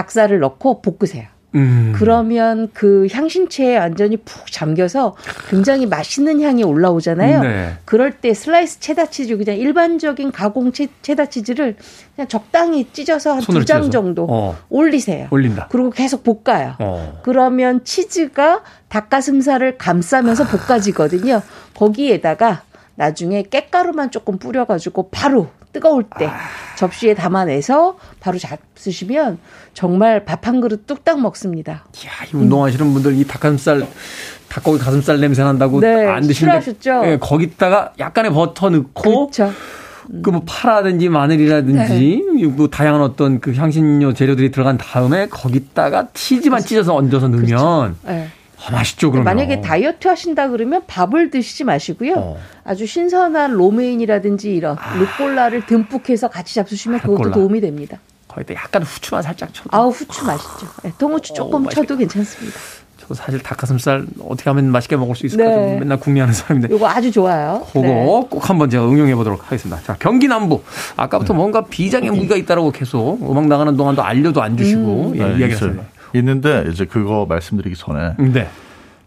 닭살을 넣고 볶으세요. 음. 그러면 그 향신채에 완전히 푹 잠겨서 굉장히 맛있는 향이 올라오잖아요. 네. 그럴 때 슬라이스 체다 치즈 그냥 일반적인 가공 체, 체다 치즈를 그냥 적당히 찢어서 한 두 장. 정도 어. 올리세요. 올린다. 그리고 계속 볶아요. 어. 그러면 치즈가 닭가슴살을 감싸면서 볶아지거든요. 거기에다가 나중에 깻가루만 조금 뿌려가지고 바로 뜨거울 때 접시에 담아내서 바로 잡수시면 정말 밥 한 그릇 뚝딱 먹습니다. 야, 이 운동하시는 분들 이 닭가슴살 닭고기 가슴살 냄새 난다고 네, 안 드시는데 싫어하셨죠? 예, 거기다가 약간의 버터 넣고 그렇죠. 그뭐 파라든지 마늘이라든지 네. 뭐 다양한 어떤 그 향신료 재료들이 들어간 다음에 거기다가 치즈만 찢어서 얹어서 넣으면 네. 아, 맛있죠 그러면. 만약에 다이어트 하신다 그러면 밥을 드시지 마시고요. 어. 아주 신선한 로메인이라든지 이런 루꼴라를 듬뿍 해서 같이 잡수시면 그것도 루꼴라. 도움이 됩니다. 거기다 약간 후추만 살짝 쳐도 아우 후추 맛있죠. 네, 통후추 조금 맛있겠다. 쳐도 괜찮습니다. 저도 사실 닭가슴살 어떻게 하면 맛있게 먹을 수 있을까 네. 좀 맨날 궁리하는 사람인데 이거 아주 좋아요. 그거 네. 꼭 한번 제가 응용해 보도록 하겠습니다. 자, 경기 남부. 아까부터 뭔가 비장의 무기가 있다라고 계속 음악 나가는 동안도 알려도 안 주시고 예, 네, 이야기를 있어요. 했습니다. 있는데 이제 그거 말씀드리기 전에 네.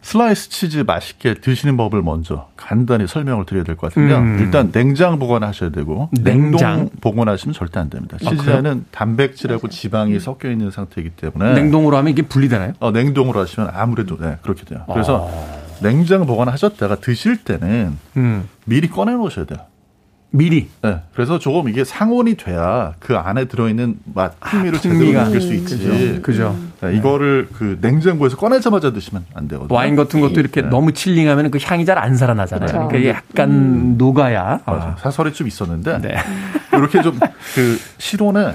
슬라이스 치즈 맛있게 드시는 법을 먼저 간단히 설명을 드려야 될 것 같은데요. 음. 일단 냉장 보관하셔야 되고 냉장? 냉동 보관하시면 절대 안 됩니다. 아, 치즈에는 단백질하고 지방이 섞여 있는 상태이기 때문에 냉동으로 하면 이게 분리되나요? 어, 냉동으로 하시면 아무래도 네, 그렇게 돼요. 그래서 아. 냉장 보관하셨다가 드실 때는 음. 미리 꺼내 놓으셔야 돼요. 미리. 네, 그래서 조금 이게 상온이 돼야 그 안에 들어있는 맛, 풍미를 아. 제대로 느낄 수 있지. 그죠. 네, 이거를 그 냉장고에서 꺼내자마자 드시면 안 되거든요. 와인 같은 것도 이렇게 네. 너무 chilling하면 그 향이 잘 안 살아나잖아요. 그렇죠. 그러니까 약간 녹아야. 맞아요. 사설이 좀 있었는데 네. 이렇게 좀 그 실온에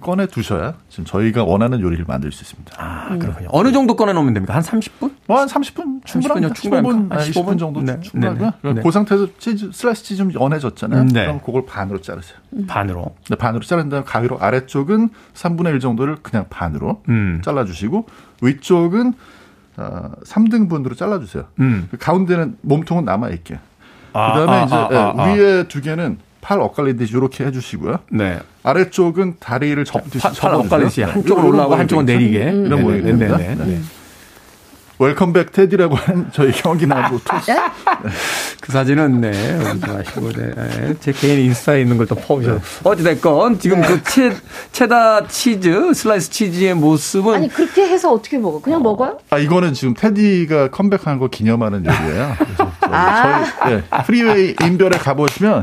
꺼내 두셔야 지금 저희가 원하는 요리를 만들 수 있습니다. 아, 그렇군요. 어느 정도 꺼내 놓으면 됩니까? 한 30분? 뭐 한 30분 충분합니다. 30분 요 충분합니까? 15분, 한 15분? 20분 정도 네, 충분하고요. 네, 네. 그 상태에서 치즈 슬라이스 치즈 좀 연해졌잖아요. 네. 그럼 그걸 반으로 자르세요. 반으로. 네, 반으로 자른 다음에 가위로 아래쪽은 3분의 1 정도를 그냥 반으로 음. 잘라주시고 위쪽은 어, 3등분으로 잘라주세요. 음. 그 가운데는 몸통은 남아 있게. 아, 그다음에 아, 이제 아, 예, 아, 아. 위에 두 개는 팔 엇갈리듯이 이렇게 해주시고요. 네. 아래쪽은 다리를 접듯이 팔, 팔. 엇갈리시 네, 한쪽으로 이런 올라가고 한쪽은? 내리게. 이런 네, 모양이 네, 됩니다. 네, 네. 네. 웰컴백 테디라고 하는 저희 경기남부 토스. 그 사진은 네, 마시고 네. 네, 제 개인 인스타에 있는 걸 또 퍼오셔서 어찌됐건 지금 그 체, 체다 치즈 슬라이스 치즈의 모습은 아니 그렇게 해서 어떻게 먹어? 그냥 먹어요? 아 이거는 지금 테디가 컴백한 거 기념하는 요리예요. 아. 저희 예, 프리웨이 인별에 가보시면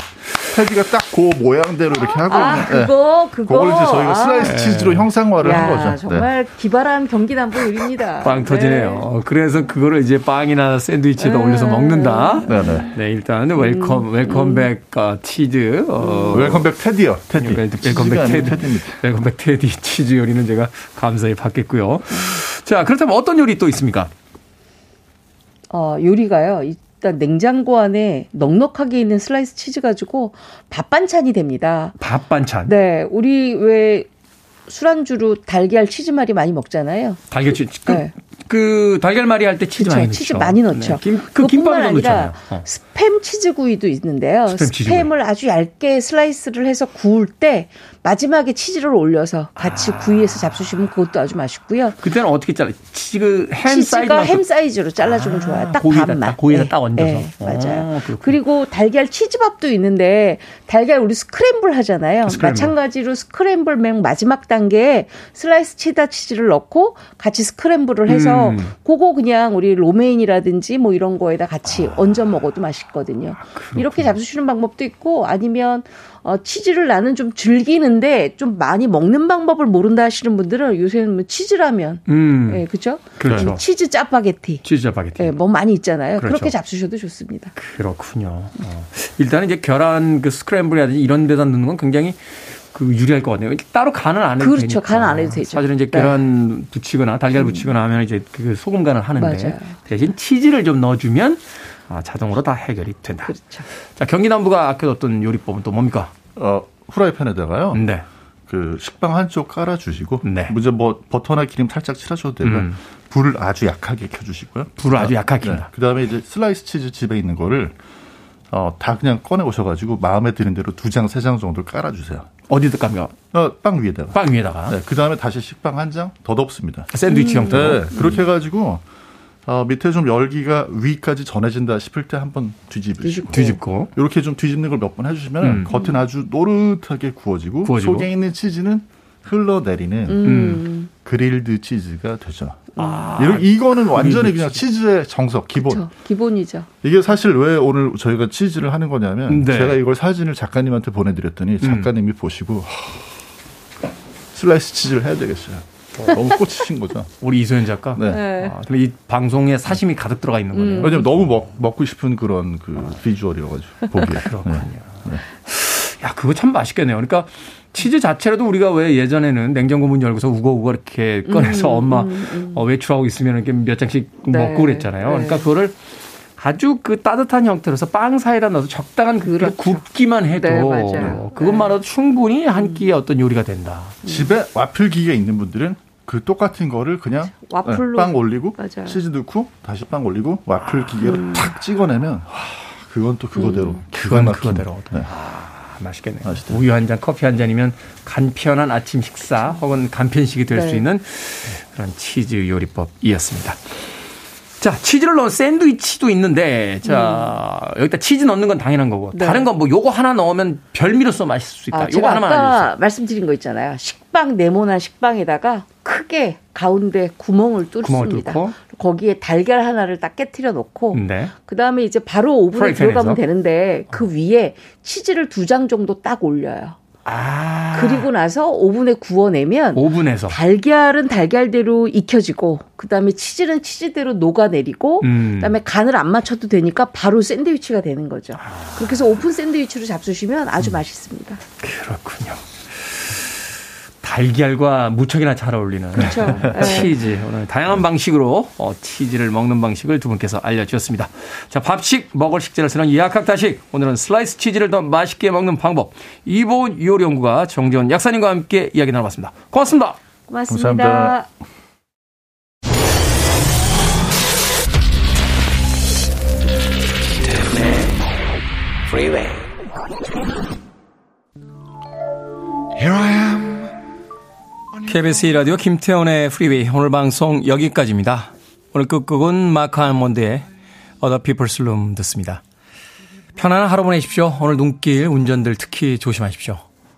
테디가 딱 그 모양대로 이렇게 하고 아, 있는. 네. 그거, 그거. 그걸 이제 저희가 아. 슬라이스 치즈로 형상화를 야, 한 거죠. 네. 정말 기발한 경기남부 요리입니다. 빵 터지네요. 어, 그래서 그거를 이제 빵이나 샌드위치에다 올려서 먹는다. 네, 네. 네, 일단 welcome welcome back 어, 치즈 어, welcome back 테디요. 테디. wel- welcome back 테디 테디입니다. welcome back 테디 치즈 요리는 제가 감사히 받겠고요. 자, 그렇다면 어떤 요리 또 있습니까? 어, 요리가요. 일단 냉장고 안에 넉넉하게 있는 슬라이스 치즈 가지고 밥 반찬이 됩니다. 밥 반찬. 네, 우리 왜 술안주로 달걀 치즈말이 많이 먹잖아요. 달걀 치즈. 그, 네. 그 달걀말이 할 때 치즈 그쵸, 많이 넣죠. 치즈 많이 넣죠. 네, 김, 그 김밥에도 아니라. 어. 스팸 치즈구이도 있는데요. 스팸 치즈구이. 스팸을 아주 얇게 슬라이스를 해서 구울 때 마지막에 치즈를 올려서 같이 아. 구이해서 잡수시면 그것도 아주 맛있고요. 그때는 어떻게 잘라? 치즈 햄 치즈가 사이즈만 햄 사이즈로 잘라주면 아, 좋아요. 딱 고기에다 반만. 딱, 고기에다 네. 딱 얹어서. 네, 맞아요. 어, 그렇군요. 그리고 달걀 치즈밥도 있는데 달걀 우리 스크램블 하잖아요. 스크램블. 마찬가지로 스크램블 맨 마지막 단계에 슬라이스 체다 치즈를 넣고 같이 스크램블을 해서 음. 그거 그냥 우리 로메인이라든지 뭐 이런 거에다 같이 아. 얹어 먹어도 맛있거든요. 이렇게 잡수시는 방법도 있고 아니면 어, 치즈를 나는 좀 즐기는데 좀 많이 먹는 방법을 모른다 하시는 분들은 요새는 뭐 치즈라면, 음. 예, 그죠? 그렇죠. 치즈 짜파게티. 치즈 자파게티. 예, 뭐 많이 있잖아요. 그렇죠. 그렇게 잡수셔도 좋습니다. 그렇군요. 어. 일단은 이제 계란 그 스크램블이라든지 이런 데다 넣는 건 굉장히 그 유리할 것 같네요. 따로 간을 안 해도 그렇죠. 되니까. 간안 해도 되죠. 사실은 이제 네. 계란 붙이거나 달걀 붙이거나 하면 이제 그 소금 간을 하는데 맞아요. 대신 치즈를 좀 넣어주면 아, 자동으로 다 해결이 된다. 그렇죠. 자 경기 남부가 아껴뒀던 요리법은 또 뭡니까? 어, 후라이팬에다가요. 네. 그 식빵 한쪽 깔아주시고 네. 이제 뭐 버터나 기름 살짝 칠하셔도 되고요. 음. 불을 아주 약하게 켜주시고요. 불을 아주 약하게 켠다. 그 다음에 이제 슬라이스 치즈 집에 있는 거를 어, 다 그냥 꺼내 오셔가지고 마음에 드는 대로 두 장, 세 장 정도 깔아주세요. 어디다 깝니까? 어, 빵 위에다가. 빵 위에다가 네, 그 다음에 다시 식빵 한 장 더 덮습니다. 샌드위치 형태로. 네, 그렇게 해가지고 어, 밑에 좀 열기가 위까지 전해진다 싶을 때 한번 뒤집으시고 뒤집고 이렇게 좀 뒤집는 걸 몇 번 해주시면 음. 겉은 아주 노릇하게 구워지고, 구워지고. 속에 있는 치즈는 흘러내리는 음. grilled 치즈가 되죠. 이런 이거는 완전히 그냥 치즈의 정석 기본. 그렇죠. 기본이죠. 이게 사실 왜 오늘 저희가 치즈를 하는 거냐면 네. 음. 제가 이걸 사진을 작가님한테 보내드렸더니 작가님이 보시고 하, 슬라이스 치즈를 해야 되겠어요. 어, 너무 꽂히신 거죠. 우리 이소연 작가. 네. 네. 아, 근데 이 방송에 사심이 가득 들어가 있는 거네요. 왜냐면 너무 먹, 먹고 싶은 그런 그 비주얼이어가지고 보기에. 그렇군요. 네. 야, 그거 참 맛있겠네요. 그러니까 치즈 자체라도 우리가 왜 예전에는 냉장고 문 열고서 우거우거 이렇게 꺼내서 엄마 어, 외출하고 있으면 이렇게 몇 장씩 음, 네. 먹고 그랬잖아요. 네. 그러니까 그거를 아주 그 따뜻한 형태로서 빵 사이에다 넣어서 적당한 그 그렇죠. 굽기만 해도 네, 맞아요. 그것만으로도 충분히 한 끼의 어떤 요리가 된다. 집에 와플 기계 있는 분들은 그 똑같은 거를 그냥 와플로. 네, 빵 올리고 맞아요. 치즈 넣고 다시 빵 올리고 와플 기계로 탁 찍어내면 와, 그건 또 그거대로 기가 그건 막힌. 그거대로. 네. 아, 맛있겠네요. 맛있다. 우유 한 잔, 커피 한 잔이면 간편한 아침 식사 혹은 간편식이 될수 네. 있는 그런 치즈 요리법이었습니다. 자, 치즈를 넣은 샌드위치도 있는데, 자, 여기다 치즈 넣는 건 당연한 거고, 네. 다른 건 뭐 요거 하나 넣으면 별미로써 맛있을 수 있다. 아, 요거 제가 하나만 아까 알려주세요. 말씀드린 거 있잖아요. 식빵 네모난 식빵에다가 크게 가운데 구멍을 구멍을 뚫습니다. 뚫고. 거기에 달걀 하나를 딱 깨트려 놓고 네. 그 다음에 이제 바로 오븐에? 들어가면 되는데 그 위에 치즈를 두 장 정도 딱 올려요. 아. 그리고 나서 오븐에 구워내면 오븐에서. 달걀은 달걀대로 익혀지고 그다음에 치즈는 치즈대로 녹아내리고 음. 그다음에 간을 안 맞춰도 되니까 바로 샌드위치가 되는 거죠. 그렇게 해서 오픈 샌드위치로 잡수시면 아주 맛있습니다. 그렇군요. 달걀과 무척이나 잘 어울리는 그렇죠. 네. 치즈. 오늘 다양한 방식으로 어, 치즈를 먹는 방식을 두 분께서 알려주셨습니다. 자, 밥 식, 먹을 식 자를 쓰는 예, 박학다식. 오늘은 슬라이스 치즈를 더 맛있게 먹는 방법. 이보은 요리연구가 정재원 약사님과 함께 이야기 나눠봤습니다. 고맙습니다. 고맙습니다. 감사합니다. Freeway. KBS 라디오 김태훈의 프리웨이 오늘 방송 여기까지입니다. 오늘 끝곡은 마크 알몬드의 Other People's Room 듣습니다. 편안한 하루 보내십시오. 오늘 눈길 운전들 특히 조심하십시오.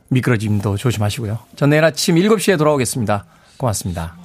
미끄러짐도 조심하시고요. 전 내일 아침 7시에 돌아오겠습니다. 고맙습니다.